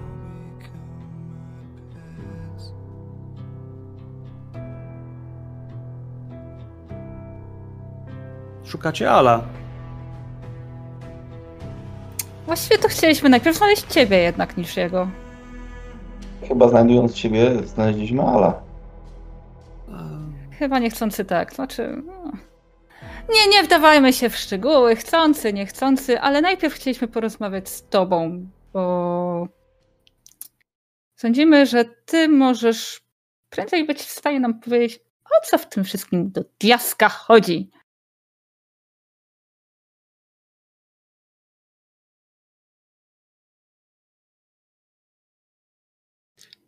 Szukacie Ala. Właściwie to chcieliśmy najpierw znaleźć ciebie jednak niż jego. Chyba znajdując ciebie, znaleźliśmy Ala. Ehm, Chyba niechcący tak, znaczy... No. Nie, nie wdawajmy się w szczegóły, chcący, niechcący, ale najpierw chcieliśmy porozmawiać z tobą, bo sądzimy, że ty możesz prędzej być w stanie nam powiedzieć, o co w tym wszystkim do diaska chodzi.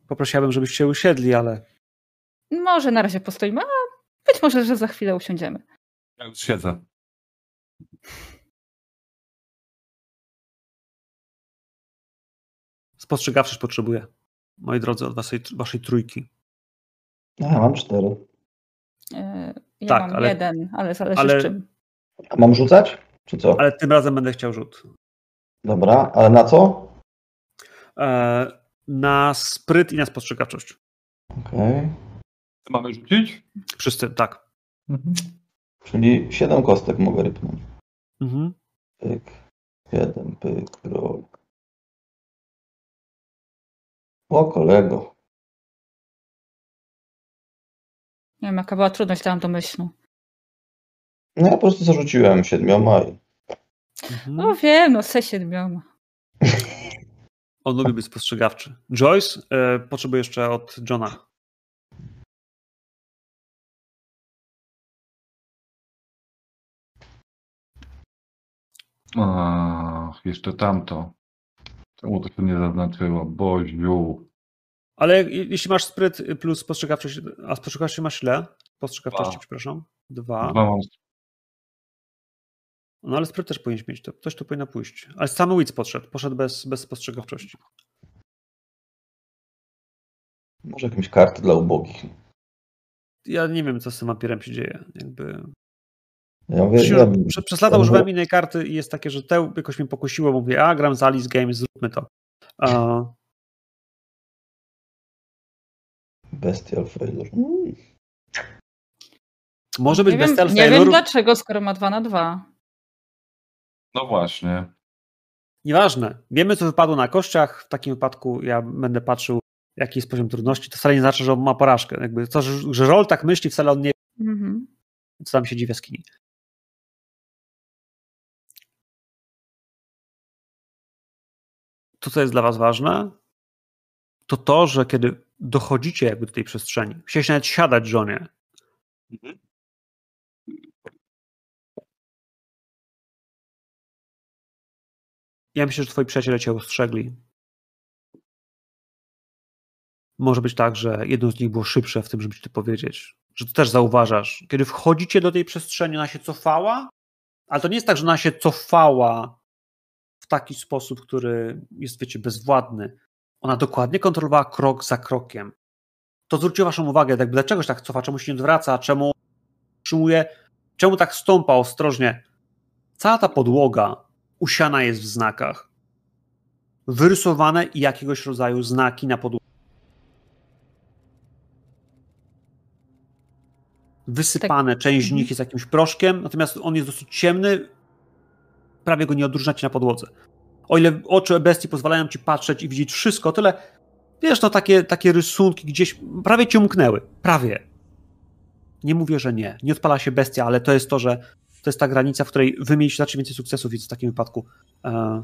Poprosiłabym, żebyście usiedli, ale Może na razie postoimy, a być może, że za chwilę usiądziemy. Ja już siedzę. spostrzegawczość potrzebuję. Moi drodzy, od waszej, waszej trójki. Ja mam cztery. E, Ja Tak, mam ale- jeden, ale zależy ale- z czym. A mam rzucać? Czy co? Ale tym razem będę chciał rzut. Dobra, ale na co? E, na spryt i na spostrzegawczość. Okej. Mamy rzucić? Wszyscy, tak. Czyli siedem kostek mogę rypnąć. Mhm. Pyk. Jeden, pyk, rok. O kolego. Nie wiem, jaka była trudność, dałam domyślną. No ja po prostu zarzuciłem siedmioma i Mhm. No wiem, no se siedmioma. On lubi być spostrzegawczy. Joyce, e, potrzebuję jeszcze od Johna. Ach, jeszcze tamto. Czemu to się nie zaznaczyło? Boziu. Ale jeśli masz spryt plus spostrzegawczość, a spostrzegawczość masz ile? Spostrzegawczości, Dwa. przepraszam. Dwa. Dwa mam no ale spryt też powinieneś mieć, to ktoś tu powinno pójść. Ale sam Wits podszedł, poszedł bez, bez spostrzegawczości. Może jakieś karty dla ubogich. Ja nie wiem, co z tym wampirem się dzieje. Jakby... Ja mówię, Przecież wiem. prze- przez lata ja używałem mówię- innej karty i jest takie, że te jakoś mnie pokusiło, mówię, a gram z Alice Games, zróbmy to. A, Bestial Failure. Mm. może być nie wiem, Bestial nie wiem Failure, dlaczego, skoro ma 2 na 2. No właśnie. nieważne. Wiemy, co wypadło na kościach, w takim wypadku ja będę patrzył, jaki jest poziom trudności, to wcale nie znaczy, że on ma porażkę. Jakby to, że, Roll tak myśli, wcale on nie Mhm. co tam siedzi w jaskini. To, co jest dla was ważne, to to, że kiedy dochodzicie jakby do tej przestrzeni, chciałeś nawet siadać, Johnie, ja myślę, że twoi przyjaciele cię ostrzegli. Może być tak, że jedno z nich było szybsze w tym, żeby ci to powiedzieć. Że to też zauważasz. Kiedy wchodzicie do tej przestrzeni, ona się cofała, ale to nie jest tak, że ona się cofała w taki sposób, który jest, wiecie, bezwładny. Ona dokładnie kontrolowała krok za krokiem. To zwróciło waszą uwagę, jakby dlaczego się tak cofa, czemu się nie odwraca, czemu utrzymuje, czemu tak stąpa ostrożnie. Cała ta podłoga usiana jest w znakach. Wyrysowane jakiegoś rodzaju znaki na podłodze. Wysypane, część z nich jest jakimś proszkiem, natomiast on jest dosyć ciemny, prawie go nie odróżniacie na podłodze. O ile oczy bestii pozwalają ci patrzeć i widzieć wszystko, tyle wiesz, no takie, takie rysunki gdzieś prawie cię umknęły. Prawie. Nie mówię, że nie. Nie odpala się bestia, ale to jest to, że to jest ta granica, w której wy mieliście znacznie więcej sukcesów, więc w takim wypadku. E...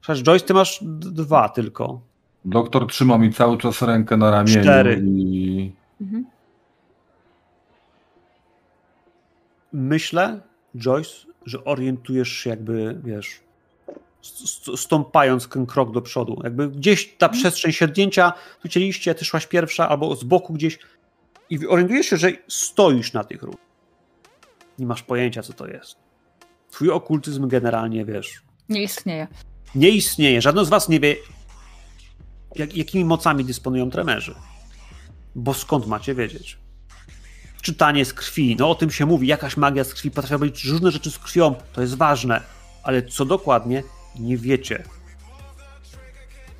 Przecież Joyce, ty masz dwa tylko. Doktor trzyma mi cały czas rękę na ramieniu Cztery. i Mhm. Myślę, Joyce, że orientujesz się jakby, wiesz, st- st- stąpając ten krok do przodu. Jakby gdzieś ta przestrzeń siednięcia, tu cieliście, ty szłaś pierwsza albo z boku gdzieś i orientujesz się, że stoisz na tych rurach. Nie masz pojęcia, co to jest. Twój okultyzm generalnie, wiesz, Nie istnieje. nie istnieje. Żaden z was nie wie, jak, jakimi mocami dysponują tremerzy. Bo skąd macie wiedzieć? Czytanie z krwi, no o tym się mówi, jakaś magia z krwi, potrafią być różne rzeczy z krwią, to jest ważne, ale co dokładnie, nie wiecie.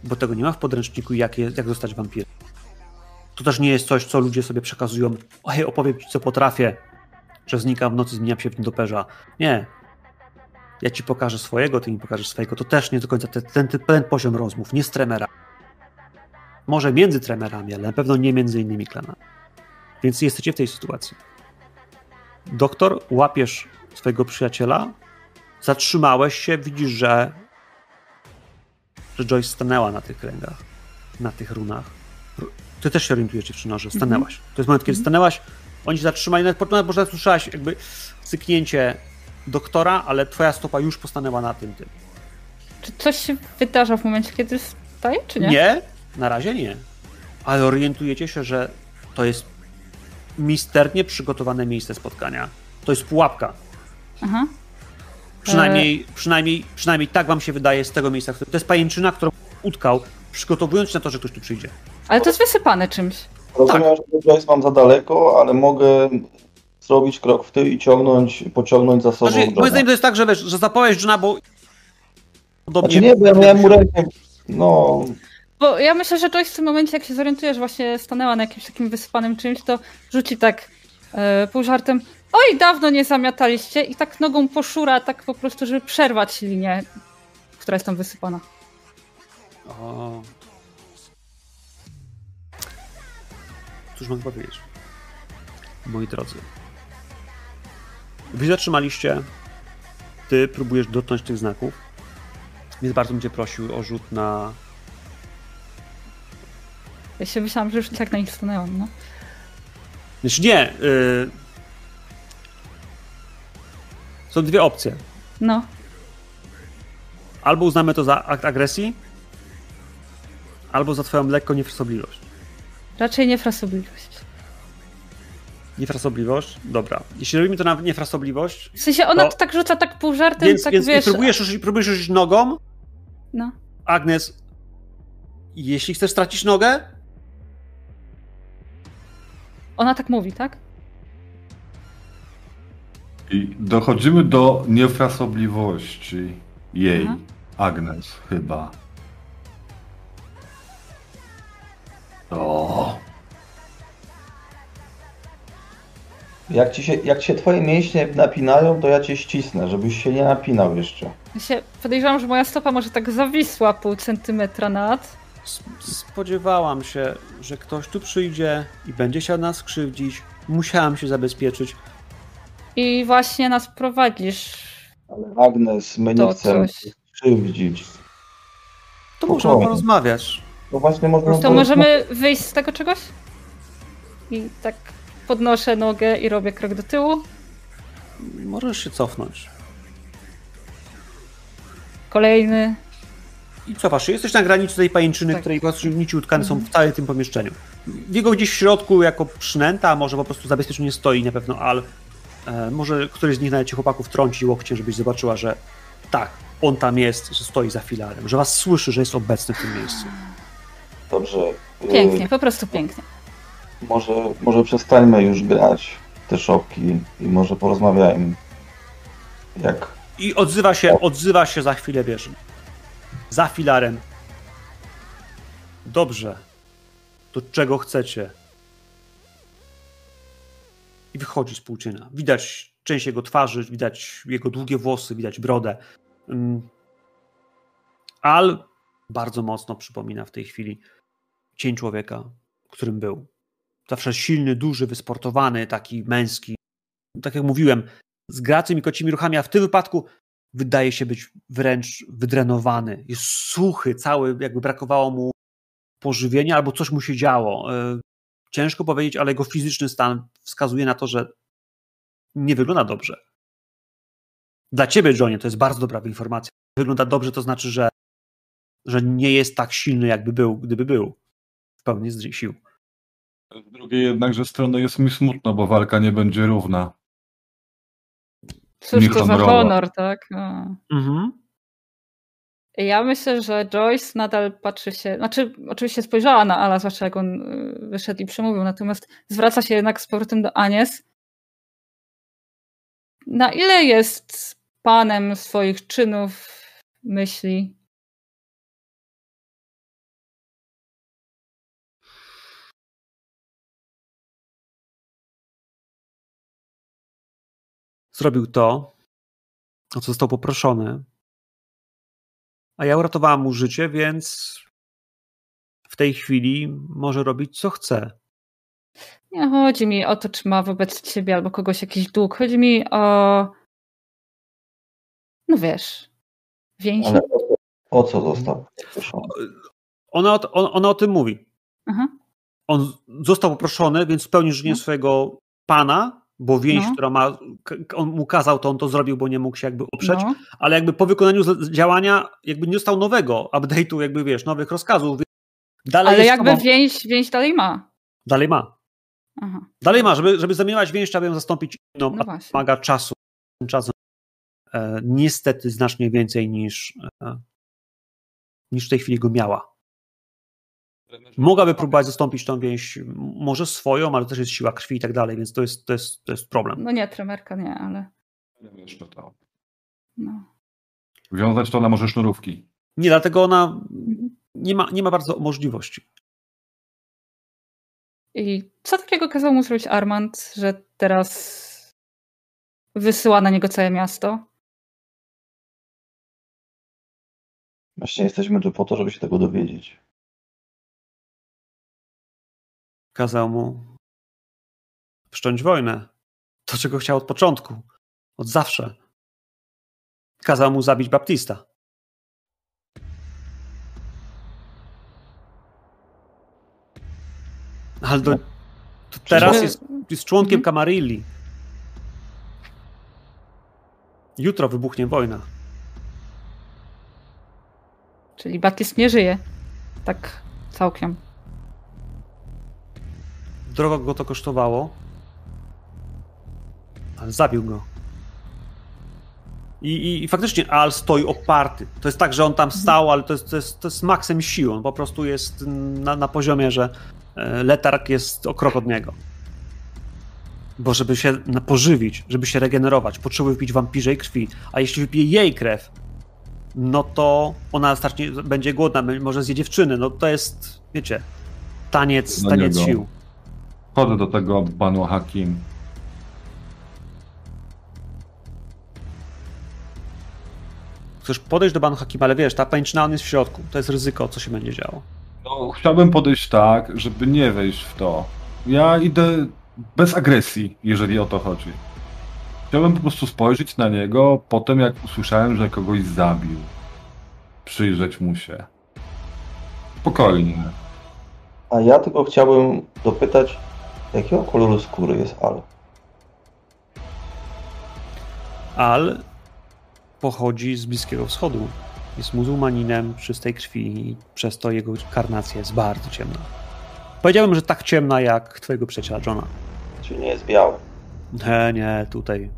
Bo tego nie ma w podręczniku, jak, je, jak zostać wampirem. To też nie jest coś, co ludzie sobie przekazują. Oj, opowiem ci, co potrafię, że znikam w nocy, zmieniam się w nietoperza. Nie, ja ci pokażę swojego, ty mi pokażesz swojego. To też nie do końca ten, ten, ten poziom rozmów, nie z tremera. Może między tremerami, ale na pewno nie między innymi klanami. Więc jesteście w tej sytuacji. Doktor, łapiesz swojego przyjaciela, zatrzymałeś się, widzisz, że, że Joyce stanęła na tych kręgach, na tych runach. Ty też się orientujesz, dziewczyno, że stanęłaś. To jest moment, kiedy stanęłaś, oni się zatrzymali, nawet, nawet może słyszałaś jakby cyknięcie doktora, ale twoja stopa już postanęła na tym tym. Czy coś się wydarza w momencie, kiedy staje, czy nie? Nie, na razie nie. Ale orientujecie się, że to jest misternie przygotowane miejsce spotkania. To jest pułapka. Aha. Przynajmniej, przynajmniej, przynajmniej tak wam się wydaje z tego miejsca. To jest pajęczyna, którą utkał, przygotowując się na to, że ktoś tu przyjdzie. Ale to jest wysypane czymś. Rozumiem, że Joyce mam za daleko, ale mogę zrobić krok w tył i ciągnąć, pociągnąć za sobą Znaczy, moim zdaniem to jest tak, że wiesz, że zapałeś Johna, bo podobnie... Znaczy nie, bo ja miałem mu rękę, no, Bo ja myślę, że Joyce w tym momencie, jak się zorientuje, że właśnie stanęła na jakimś takim wysypanym czymś, to rzuci tak e, pół żartem oj, dawno nie zamiataliście i tak nogą poszura, tak po prostu, żeby przerwać linię, która jest tam wysypana. O. Cóż mogę powiedzieć? Moi drodzy. Wy zatrzymaliście. Ty próbujesz dotknąć tych znaków. Więc bardzo bym cię prosił o rzut na. Ja się myślałam, że już tak na nich stanęłam, no. Znaczy nie. Y... Są dwie opcje. No, Albo uznamy to za akt agresji, albo za twoją lekką niefrasobliwość. Raczej niefrasobliwość. Niefrasobliwość? Dobra. Jeśli robimy to na niefrasobliwość, W sensie ona To- to tak rzuca tak pół żartem, więc, tak więc wiesz... próbujesz, rzucić- próbujesz rzucić nogą, No. Agnes, jeśli chcesz stracić nogę, Ona tak mówi, tak? I dochodzimy do niefrasobliwości jej, Aha. Agnes, chyba. O, Jak ci, się, jak się twoje mięśnie napinają, to ja cię ścisnę, żebyś się nie napinał jeszcze. Ja się podejrzewam, że moja stopa może tak zawisła pół centymetra nad. s- spodziewałam się, że ktoś tu przyjdzie i będzie chciał nas krzywdzić. Musiałam się zabezpieczyć. I właśnie nas prowadzisz. Ale Agnes, my nie To chcemy krzywdzić. To możemy porozmawiać. To właśnie można To możemy wyjść z tego czegoś? I tak podnoszę nogę i robię krok do tyłu. Możesz się cofnąć. Kolejny. I cofasz się. Jesteś na granicy tej pajęczyny, Tak. której patrzę, nici utkane są Mhm. w całym tym pomieszczeniu. Jego gdzieś w środku jako przynęta, a może po prostu zabezpieczenie stoi na pewno Al. E, może któryś z nich nawet ci chłopaków trąci łokciem, żebyś zobaczyła, że tak, on tam jest, że stoi za filarem, że was słyszy, że jest obecny w tym miejscu. Dobrze. y, Pięknie, po prostu pięknie. Może, może przestańmy już grać w te szopki i może porozmawiajmy. Jak I odzywa się, odzywa się za chwilę, wiesz, za filarem. Dobrze. To czego chcecie? I wychodzi z płóczyna. Widać część jego twarzy, widać jego długie włosy, widać brodę. Mm. Al bardzo mocno przypomina w tej chwili cień człowieka, którym był. Zawsze silny, duży, wysportowany, taki męski. Tak jak mówiłem, z gracym i kocimi ruchami, a w tym wypadku wydaje się być wręcz wydrenowany. Jest suchy, cały, jakby brakowało mu pożywienia albo coś mu się działo. E, Ciężko powiedzieć, ale jego fizyczny stan wskazuje na to, że nie wygląda dobrze. Dla ciebie, Johnie, to jest bardzo dobra informacja. Wygląda dobrze, to znaczy, że, że nie jest tak silny, jakby był, gdyby był pełni sił. z drugiej jednakże strony jest mi smutno, bo walka nie będzie równa. Cóż to za honor, tak? No. Mhm. Ja myślę, że Joyce nadal patrzy się, znaczy oczywiście spojrzała na Ala, zwłaszcza jak on y, wyszedł i przemówił, natomiast zwraca się jednak z powrotem do Anies. Na ile jest panem swoich czynów, myśli? Zrobił to, o co został poproszony. A ja uratowałam mu życie, więc w tej chwili może robić co chce. Nie chodzi mi o to, czy ma wobec ciebie albo kogoś jakiś dług. Chodzi mi o. No wiesz. Więzi. ale o, co- o co został? Ona, o- on, ona o tym mówi. Aha. On został poproszony, więc spełnił życzenie No. swojego pana, bo więź, No. która ma, on mu kazał, to on to zrobił, bo nie mógł się jakby oprzeć, No. ale jakby po wykonaniu działania jakby nie dostał nowego update'u, jakby wiesz, nowych rozkazów. Dalej Ale jakby więź, więź dalej ma. Dalej ma. Aha. Dalej ma, żeby, żeby zamieniać więź, trzeba ją zastąpić inną, No a wymaga czasu. E, niestety znacznie więcej niż, e, niż w tej chwili go miała. Mogłaby próbować zastąpić tą więź, może swoją, ale też jest siła krwi i tak dalej, więc to jest, to jest, to jest problem. No nie, tremerka nie, ale. Jeszcze to. No. Wiązać to na może sznurówki. Nie, dlatego ona Mhm. nie ma, nie ma bardzo możliwości. I co takiego kazał mu zrobić Armand, że teraz wysyła na niego całe miasto? Właśnie jesteśmy tu po to, żeby się tego dowiedzieć. Kazał mu wszcząć wojnę. To, czego chciał od początku. Od zawsze. Kazał mu zabić Baptista. Ale do, to teraz jest, jest członkiem Mhm. Kamarilli. Jutro wybuchnie wojna. Czyli Batist nie żyje. Tak całkiem. Drogo go to kosztowało. Ale zabił go. I, i, I faktycznie Al stoi oparty. To jest tak, że on tam stał, ale to jest, to jest, to jest maksem siły. On po prostu jest na, na poziomie, że e, letarg jest o krok od niego. Bo żeby się pożywić, żeby się regenerować, potrzebuje wypić wampirzej krwi. A jeśli wypije jej krew, no to ona zacznie, będzie głodna, może zje dziewczyny. No to jest, wiecie, taniec, Dla taniec sił. Chodzę do tego Banu Hakim. Chcesz podejść do Banu Hakima, ale wiesz, ta pęczna on jest w środku. To jest ryzyko, co się będzie działo. No, chciałbym podejść tak, żeby nie wejść w to. Ja idę bez agresji, jeżeli o to chodzi. Chciałbym po prostu spojrzeć na niego po tym, jak usłyszałem, że kogoś zabił. Przyjrzeć mu się. Spokojnie. A ja tylko chciałbym dopytać, jakiego koloru skóry jest Al? Al pochodzi z Bliskiego Wschodu. Jest muzułmaninem czystej krwi i przez to jego karnacja jest bardzo ciemna. Powiedziałbym, że tak ciemna jak twojego przyjaciela Johna. Czyli nie jest biały. Nie, nie, tutaj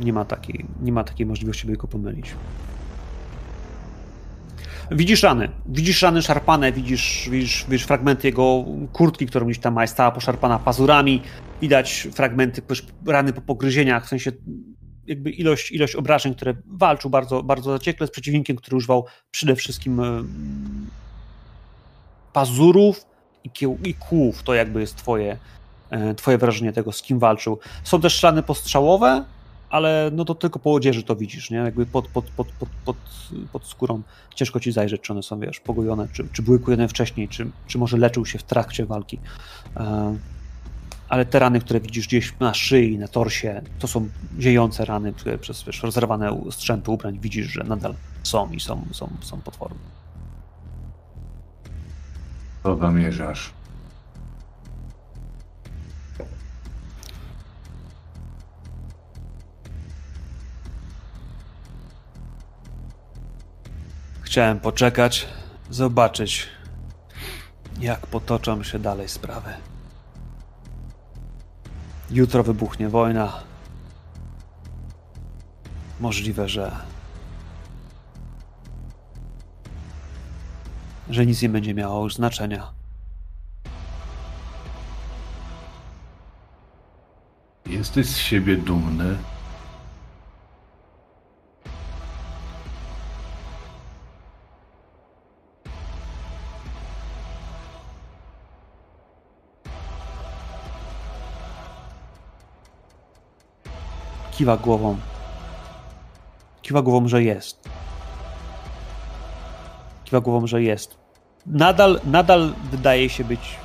nie ma takiej, nie ma takiej możliwości, by go pomylić. Widzisz rany, widzisz rany szarpane, widzisz, widzisz, widzisz fragmenty jego kurtki, którą gdzieś tam ma, jest cała poszarpana pazurami, widać fragmenty rany po pogryzieniach, w sensie jakby ilość, ilość obrażeń, które walczył bardzo, bardzo zaciekle z przeciwnikiem, który używał przede wszystkim em, pazurów i, kieł, i kłów, to jakby jest twoje, e, twoje wrażenie tego, z kim walczył. Są też szlany postrzałowe, ale no to tylko po odzieży to widzisz, nie? Jakby pod, pod, pod, pod, pod, pod skórą ciężko ci zajrzeć, czy one są, wiesz, pogojone, czy, czy były kujone wcześniej, czy, czy może leczył się w trakcie walki. E, Ale te rany, które widzisz gdzieś na szyi, na torsie, to są ziejące rany, które przez wiesz, rozerwane strzępy ubrań widzisz, że nadal są i są, są, są potworne. Co zamierzasz? Chciałem poczekać, zobaczyć, jak potoczą się dalej sprawy. Jutro wybuchnie wojna. Możliwe, że. że nic nie będzie miało już znaczenia. Jesteś z siebie dumny? Kiwa głową. Kiwa głową, że jest. Kiwa głową, że jest. Nadal, nadal wydaje się być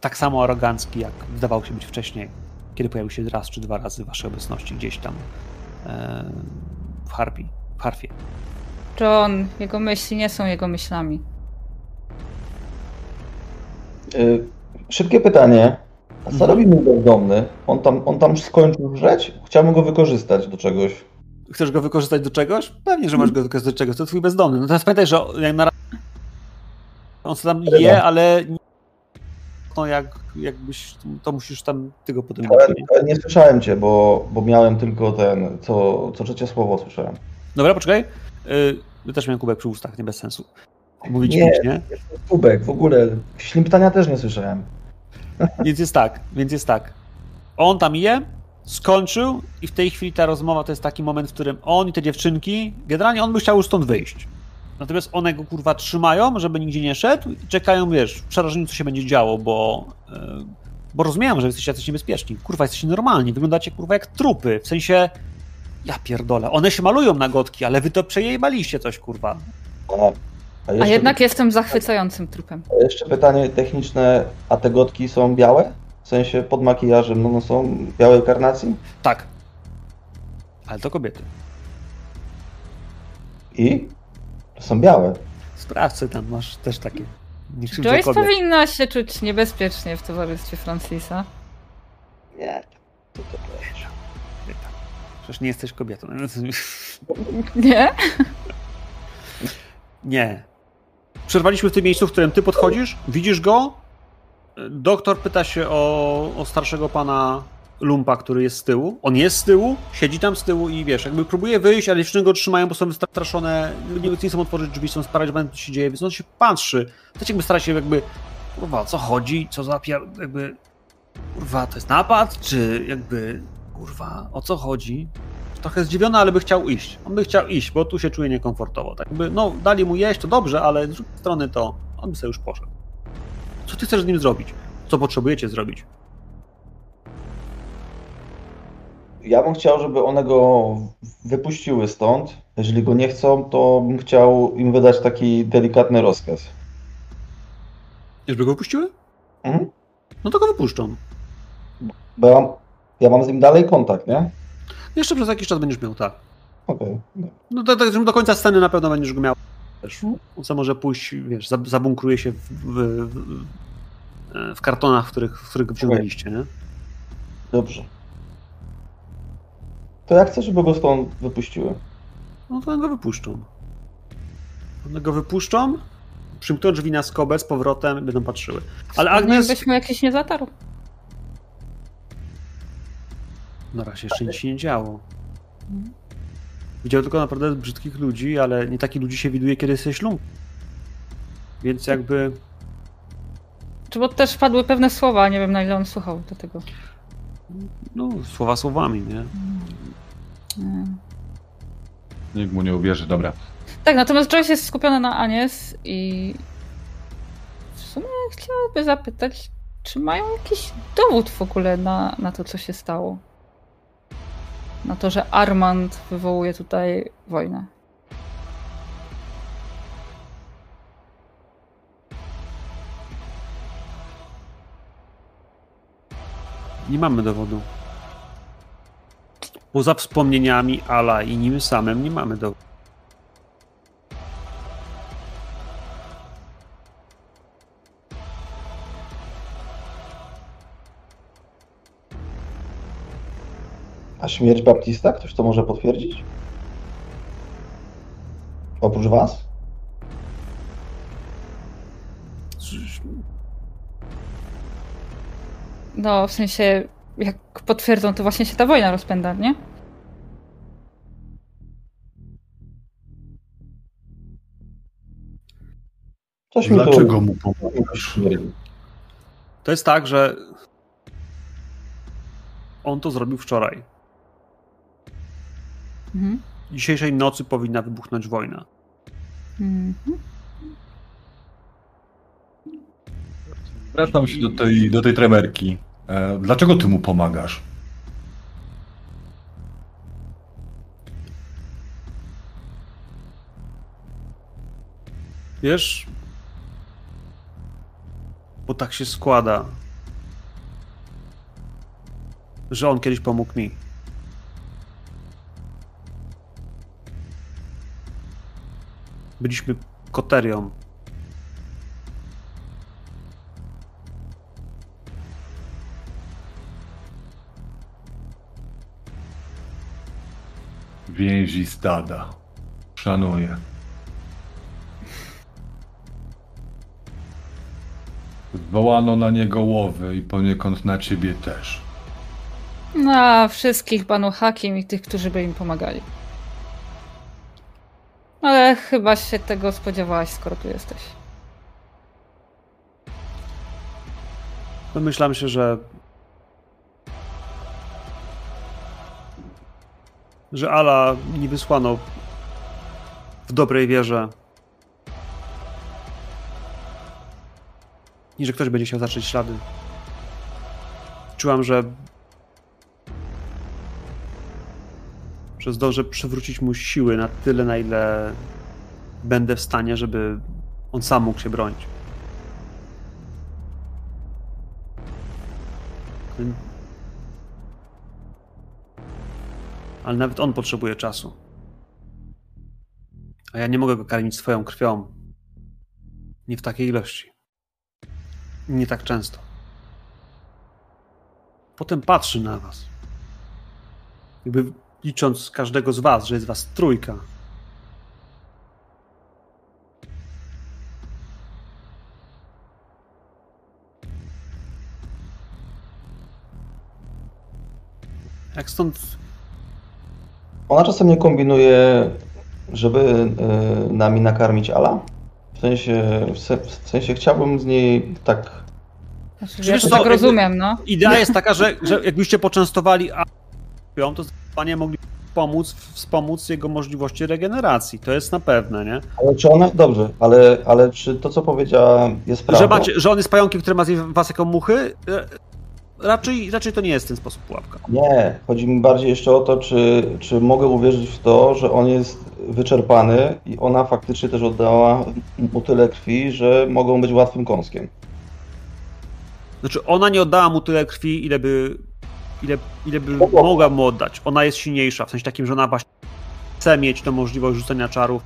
tak samo arogancki, jak wydawał się być wcześniej, kiedy pojawił się raz czy dwa razy w waszej obecności gdzieś tam e, w harpii, w harfie. John, jego myśli nie są jego myślami. Y, Szybkie pytanie. A co robi mój bezdomny? On tam, on tam skończył żreć? Chciałbym go wykorzystać do czegoś. Chcesz go wykorzystać do czegoś? Pewnie, że możesz go wykorzystać do czegoś. To twój bezdomny. No teraz pamiętaj, że jak na razie on sobie tam je, ale nie- no jak, jakbyś, to musisz tam ty go potem Ale, nie? ale nie słyszałem cię, bo, bo miałem tylko ten, co, co trzecie słowo słyszałem. Dobra, poczekaj. Yy, też miałem kubek przy ustach, nie bez sensu. Mówić Nie. nie. nie? Kubek, w ogóle. Wcześniej pytania też nie słyszałem. Więc jest tak, więc jest tak. On tam je, skończył i w tej chwili ta rozmowa to jest taki moment, w którym on i te dziewczynki, generalnie on by chciał już stąd wyjść. Natomiast one go kurwa trzymają, żeby nigdzie nie szedł i czekają, wiesz, w przerażeniu, co się będzie działo, bo, yy, bo rozumieją, że jesteście jacyś niebezpieczni. Kurwa, jesteście normalni, wyglądacie kurwa jak trupy, w sensie, ja pierdolę, one się malują na gotki, ale wy to przejebaliście coś, kurwa. A, a, A jeszcze, jednak jestem zachwycającym trupem. a jeszcze pytanie techniczne, a te gotki są białe? W sensie pod makijażem, no, no są białej karnacji? Tak. Ale to kobiety. I? To są białe. Sprawdź sobie tam, masz też takie. Joyce powinna się czuć niebezpiecznie w towarzystwie Francisa. Nie. To, to, to. Przecież nie jesteś kobietą. Nie? Nie. Przerwaliśmy w tym miejscu, w którym ty podchodzisz, widzisz go. Doktor pyta się o, o starszego pana Lumpa, który jest z tyłu. On jest z tyłu, siedzi tam z tyłu i wiesz, jakby próbuje wyjść, ale dziewczyny go trzymają, bo są wystraszone, nie, chcą otworzyć drzwi, są sparaliżowane, co się dzieje, więc on się patrzy. Też jakby stara się jakby, kurwa, co chodzi, co za jakby, kurwa, to jest napad, czy jakby, kurwa, o co chodzi? Trochę zdziwiony, ale by chciał iść. On by chciał iść, bo tu się czuje niekomfortowo. Tak jakby, no, dali mu jeść, to dobrze, ale z drugiej strony to on by sobie już poszedł. Co ty chcesz z nim zrobić? Co potrzebujecie zrobić? Ja bym chciał, żeby one go wypuściły stąd. Jeżeli go nie chcą, to bym chciał im wydać taki delikatny rozkaz. Żeby go wypuściły? Mhm. No to go wypuszczą. Bo ja mam, ja mam z nim dalej kontakt, nie? Jeszcze przez jakiś czas będziesz miał, tak. Okej. No to, to, do końca sceny na pewno będziesz go miał. Wiesz, on co może pójść, wiesz, za- zabunkruje się w, w, w, w kartonach, w których, w których go wciągnęliście, nie? Dobrze. To ja chcę, żeby go stąd wypuściły. No to one go wypuszczą. One go wypuszczą, przymkną drzwi na skobę z powrotem i będą patrzyły. Ale Agnes... Jakbyśmy jakiś nie zatarł. Na razie jeszcze nic się nie działo. Widział tylko naprawdę brzydkich ludzi, ale nie takich ludzi się widuje, kiedy jesteś ślub. Więc jakby... Czy bo też padły pewne słowa, nie wiem na ile on słuchał do tego. No, słowa słowami, nie? Nie. Nikt mu nie uwierzy, dobra. Tak, natomiast Joyce jest skupiona na Anies i w sumie chciałaby zapytać, czy mają jakiś dowód w ogóle na, na to, co się stało. Na to, że Armand wywołuje tutaj wojnę. Nie mamy dowodu. Poza wspomnieniami Ala i nim samym nie mamy dowodu. A śmierć Baptista? Ktoś to może potwierdzić? Oprócz was? No, w sensie, jak potwierdzą, to właśnie się ta wojna rozpędza, nie? Coś Dlaczego mu pomagasz? To jest tak, że on to zrobił wczoraj. Mhm. Dzisiejszej nocy powinna wybuchnąć wojna. Mhm. Wracam się do tej, do tej tremerki. E, dlaczego ty mu pomagasz? Wiesz? Bo tak się składa, że on kiedyś pomógł mi. Byliśmy koterią. Więzi stada. Szanuję. Zwołano na niego łowy i poniekąd na ciebie też. Na wszystkich panu Hakim i tych, którzy by im pomagali. Ale chyba się tego spodziewałaś, skoro tu jesteś. Domyślam się, że. że Ala nie wysłano w dobrej wierze. I że ktoś będzie chciał zacząć ślady. Czułam, że. Że zdążę przywrócić mu siły na tyle, na ile będę w stanie, żeby on sam mógł się bronić. Ale nawet on potrzebuje czasu. A ja nie mogę go karmić swoją krwią. Nie w takiej ilości. Nie tak często. Potem patrzy na was. Jakby licząc każdego z was, że jest was trójka. Jak stąd Ona czasem nie kombinuje, żeby y, nami nakarmić Ala? W sensie, w, se, w sensie chciałbym z niej tak. Znaczy, ja to tak rozumiem, no. Idea jest taka, że, że jakbyście poczęstowali A, to zdecydowanie mogli pomóc, wspomóc jego możliwości regeneracji. To jest na pewne, nie? Ale czy ona. Dobrze, ale, ale czy to, co powiedziała, jest prawdą? Że, macie, że on jest pająkiem, który ma was jako muchy? E, Raczej, raczej to nie jest w ten sposób pułapka. Nie, chodzi mi bardziej jeszcze o to, czy, czy mogę uwierzyć w to, że on jest wyczerpany i ona faktycznie też oddała mu tyle krwi, że mogą być łatwym kąskiem. Znaczy, ona nie oddała mu tyle krwi, ile by, ile, ile by Mogła. mu oddać. Ona jest silniejsza, w sensie takim, że ona właśnie chce mieć tą możliwość rzucenia czarów,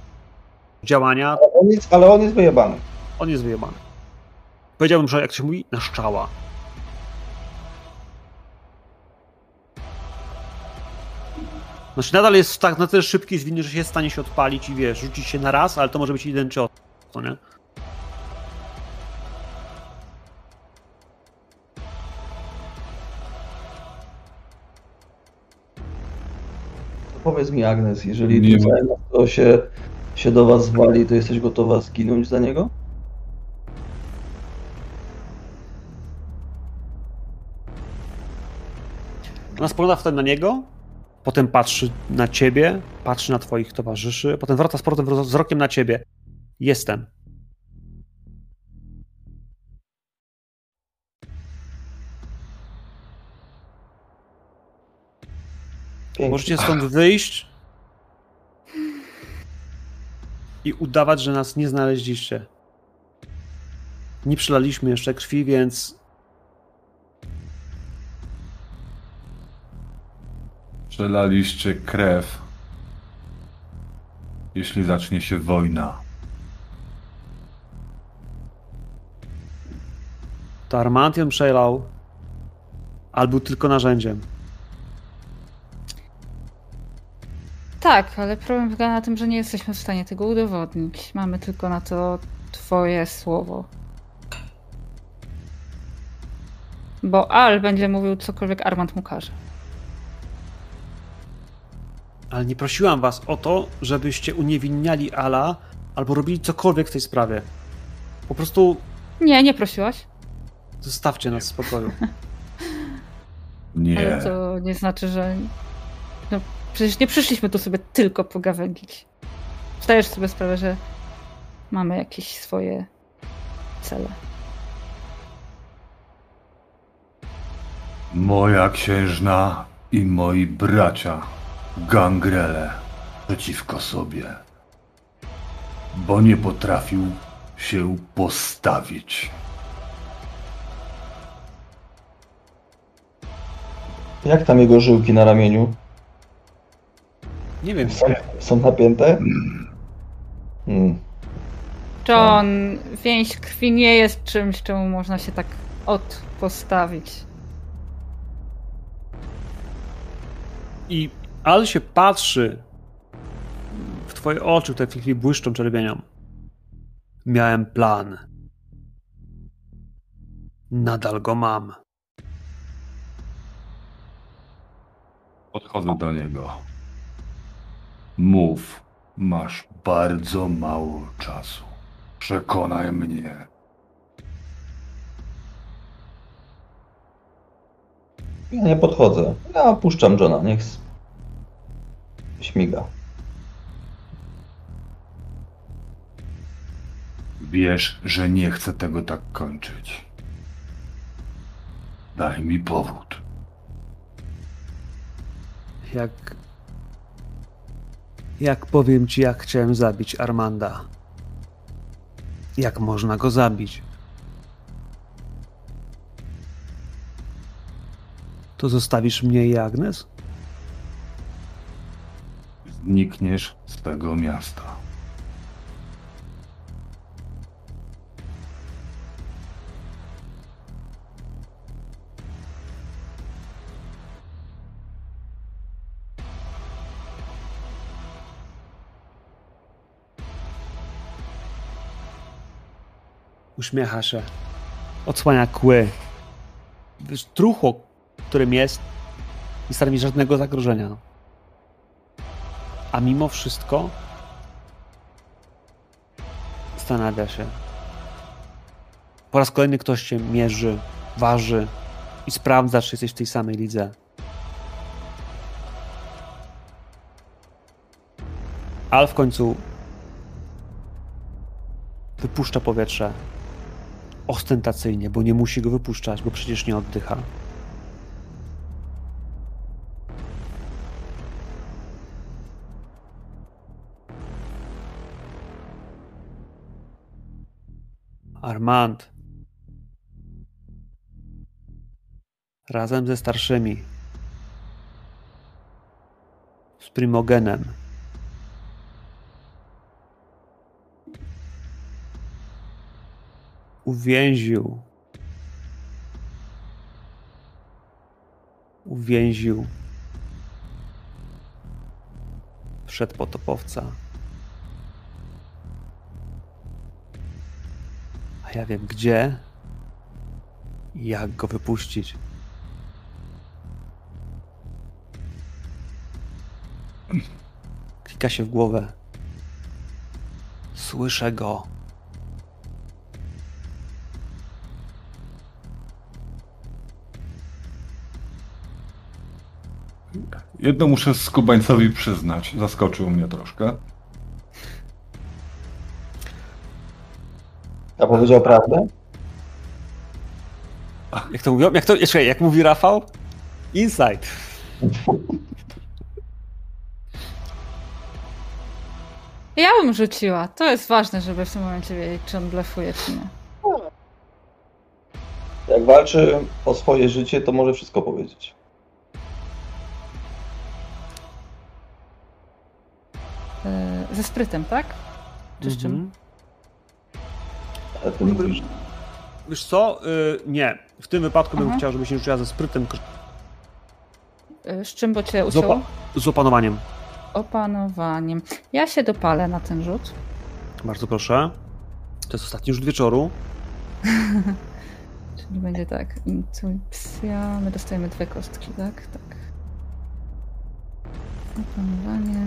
działania. Ale on jest, ale on jest wyjebany. On jest wyjebany. Powiedziałbym, że jak to się mówi, na szczała. Znaczy nadal jest tak na tyle szybki zwinny, że się jest w stanie się odpalić i wiesz, rzucić się na raz, ale to może być jeden cios, nie? Powiedz mi, Agnes, jeżeli Nie miasto się, się do was zwali, to jesteś gotowa zginąć za niego? Ona spogląda wtedy na niego, potem patrzy na ciebie, patrzy na twoich towarzyszy, potem wraca z powrotem wzro- wzrokiem na ciebie. Jestem. Pięknie. Możecie stąd wyjść i udawać, że nas nie znaleźliście. Nie przelaliśmy jeszcze krwi, więc Przelaliście krew. Jeśli zacznie się wojna. to Armantion przelał, albo tylko narzędziem. Tak, ale problem polega na tym, że nie jesteśmy w stanie tego udowodnić. Mamy tylko na to twoje słowo. Bo Al będzie mówił cokolwiek Armand mu każe. Ale nie prosiłam was o to, żebyście uniewinniali Ala albo robili cokolwiek w tej sprawie. Po prostu Nie, nie prosiłaś. zostawcie nas w spokoju. Nie. Ale to nie znaczy, że. Przecież nie przyszliśmy tu sobie tylko pogawędzić. Zdajesz sobie sprawę, że mamy jakieś swoje cele. Moja księżna i moi bracia gangrele przeciwko sobie. Bo nie potrafił się postawić. Jak tam jego żyłki na ramieniu? Nie wiem, Są, są napięte? Hmm. John, więź krwi nie jest czymś, czemu można się tak od postawić. I Al się patrzy w twoje oczy, które w tej chwili błyszczą czerwienią. Miałem plan. Nadal go mam. Podchodzę do niego. Mów, masz bardzo mało czasu. Przekonaj mnie. Ja nie podchodzę. Ja puszczam Johna, niech śmiga. Wiesz, że nie chcę tego tak kończyć. Daj mi powód. Jak. Jak powiem ci, jak chciałem zabić Armanda? Jak można go zabić? To zostawisz mnie i Agnes? Znikniesz z tego miasta. Uśmiecha się. Odsłania kły. Wiesz, truchło, którym jest, nie stanowi żadnego zagrożenia. A mimo wszystko zastanawia się. Po raz kolejny ktoś się mierzy, waży i sprawdza, czy jesteś w tej samej lidze. Al w końcu wypuszcza powietrze. Ostentacyjnie, bo nie musi go wypuszczać, bo przecież nie oddycha. Armand. Razem ze starszymi. Z Primogenem. Uwięził. Uwięził. Wszedł potopowca. A ja wiem gdzie i jak go wypuścić. Klika się w głowę. Słyszę go. Jedno muszę skubańcowi przyznać. Zaskoczył mnie troszkę. A powiedział prawdę? Jak to mówią? Jak to, jeszcze, jak mówi Rafał? Insight. Ja bym rzuciła. To jest ważne, żeby w tym momencie wiedzieć, czy on blefuje, czy nie. Jak walczy o swoje życie, to może wszystko powiedzieć. Ze sprytem, tak? Czy z czym? Mhm. Ale ty mówisz, Wiesz co? Y, nie. W tym wypadku bym Aha. chciał, żebyś nie rzuciła ze sprytem, Yy, Z czym, bo cię z, ucięło? opa- z opanowaniem. Opanowaniem. Ja się dopalę na ten rzut. Bardzo proszę. To jest ostatni rzut wieczoru. Czyli będzie tak. Intuicja. My dostajemy dwie kostki, tak? Tak. Opanowanie.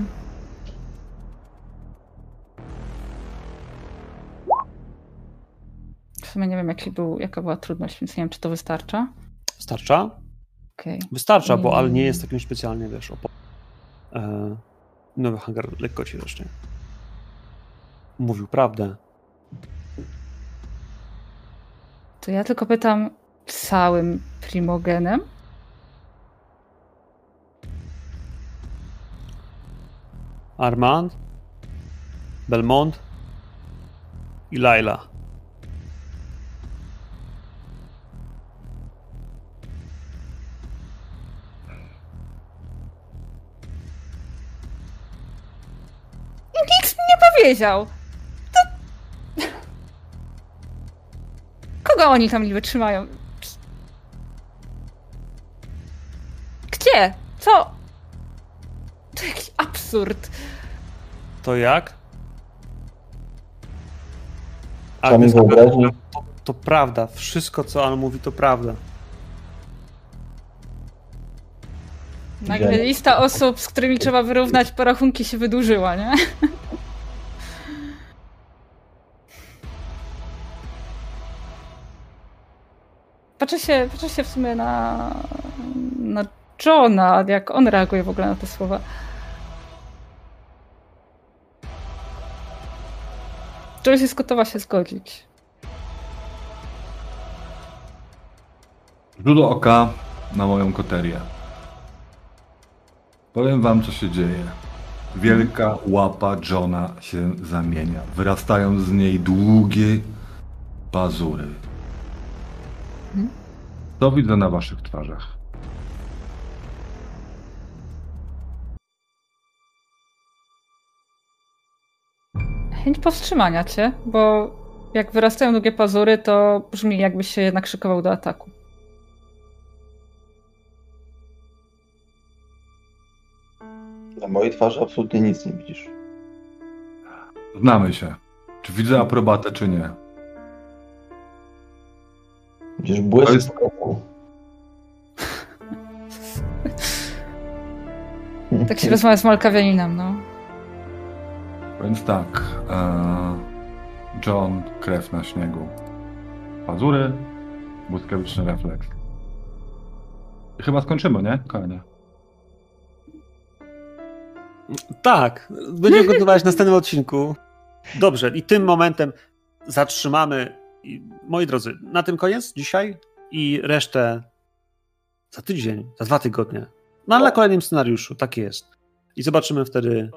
Sumie nie wiem, jaki był, jaka była trudność, więc nie wiem, czy to wystarcza. Starcza? Okej. Wystarcza, bo ale nie jest takim specjalnie, wiesz, opo- e, Nowy hangar lekko ci rośnie. Mówił prawdę. To ja tylko pytam całym primogenem. Armand, Belmont i Laila. Powiedział. To... Kogo oni tam niby trzymają? Gdzie? Co? To jakiś absurd. To jak? Agnes, wyobrazić. to, to prawda. Wszystko, co on mówi, to prawda. Nagle lista osób, z którymi trzeba wyrównać porachunki się wydłużyła, nie? Patrzę się, patrzę się w sumie na, na Johna, jak on reaguje w ogóle na te słowa. Joyce jest gotowa się zgodzić. Rzut oka na moją koterię. Powiem wam, co się dzieje. Wielka łapa Johna się zamienia. Wyrastają z niej długie pazury. Mhm. To widzę na waszych twarzach. Chęć powstrzymania cię, bo jak wyrastają długie pazury, to brzmi jakbyś się jednak szykował do ataku. na mojej twarzy absolutnie nic nie widzisz. Znamy się. Czy widzę aprobatę, czy nie? Widzisz błysk To jest-. Tak się rozmawia z Malkawianinem, no. Więc tak. E, John, krew na śniegu. Pazury, błyskawiczny refleks. Chyba skończymy, nie? Konie. Tak, będziemy kontynuować w następnym odcinku. Dobrze, i tym momentem zatrzymamy. I, moi drodzy, na tym koniec dzisiaj i resztę za tydzień, za dwa tygodnie. No ale na kolejnym scenariuszu, tak jest. I zobaczymy wtedy,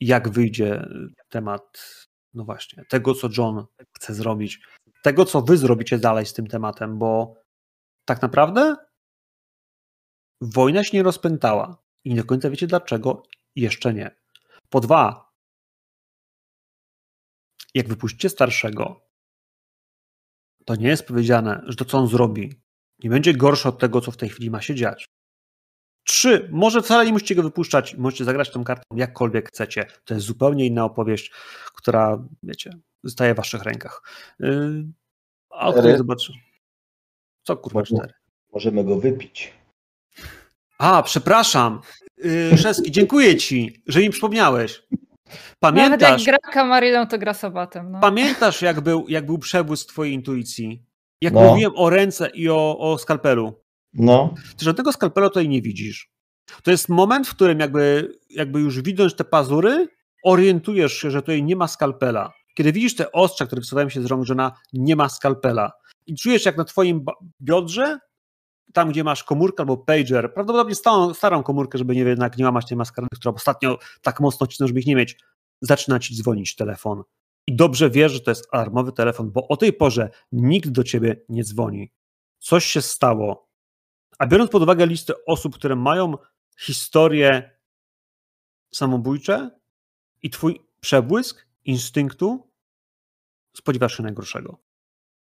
jak wyjdzie temat, no właśnie, tego, co John chce zrobić, tego, co wy zrobicie dalej z tym tematem, bo tak naprawdę wojna się nie rozpętała i nie do końca wiecie dlaczego jeszcze nie. Po dwa, jak wypuścicie starszego, to nie jest powiedziane, że to, co on zrobi, nie będzie gorsze od tego, co w tej chwili ma się dziać. Trzy, może wcale nie musicie go wypuszczać, możecie zagrać tą kartą jakkolwiek chcecie. To jest zupełnie inna opowieść, która, wiecie, zostaje w waszych rękach. Yy, a o której zobaczy. Co kurwa Można. cztery? Możemy go wypić. A, przepraszam. Yy, Szeski, dziękuję ci, że mi przypomniałeś. Nawet jak Pamiętasz, gra to gra Sobatem, no. pamiętasz jak, był, jak był przebłysk twojej intuicji? Jak No. mówiłem o ręce i o, o skalpelu. No, Ty żadnego skalpela tutaj nie widzisz. To jest moment, w którym jakby, jakby już widząc te pazury, orientujesz się, że tutaj nie ma skalpela. Kiedy widzisz te ostrza, które wysuwają się z rąk żona, nie ma skalpela. I czujesz, jak na twoim biodrze, tam gdzie masz komórkę albo pager, prawdopodobnie starą, starą komórkę, żeby nie jednak nie łamać tej maskarady, która ostatnio tak mocno cisnął, żeby ich nie mieć, zaczyna ci dzwonić telefon. I dobrze wiesz, że to jest alarmowy telefon, bo o tej porze nikt do ciebie nie dzwoni. Coś się stało. A biorąc pod uwagę listę osób, które mają historie samobójcze i twój przebłysk instynktu, spodziewasz się najgorszego.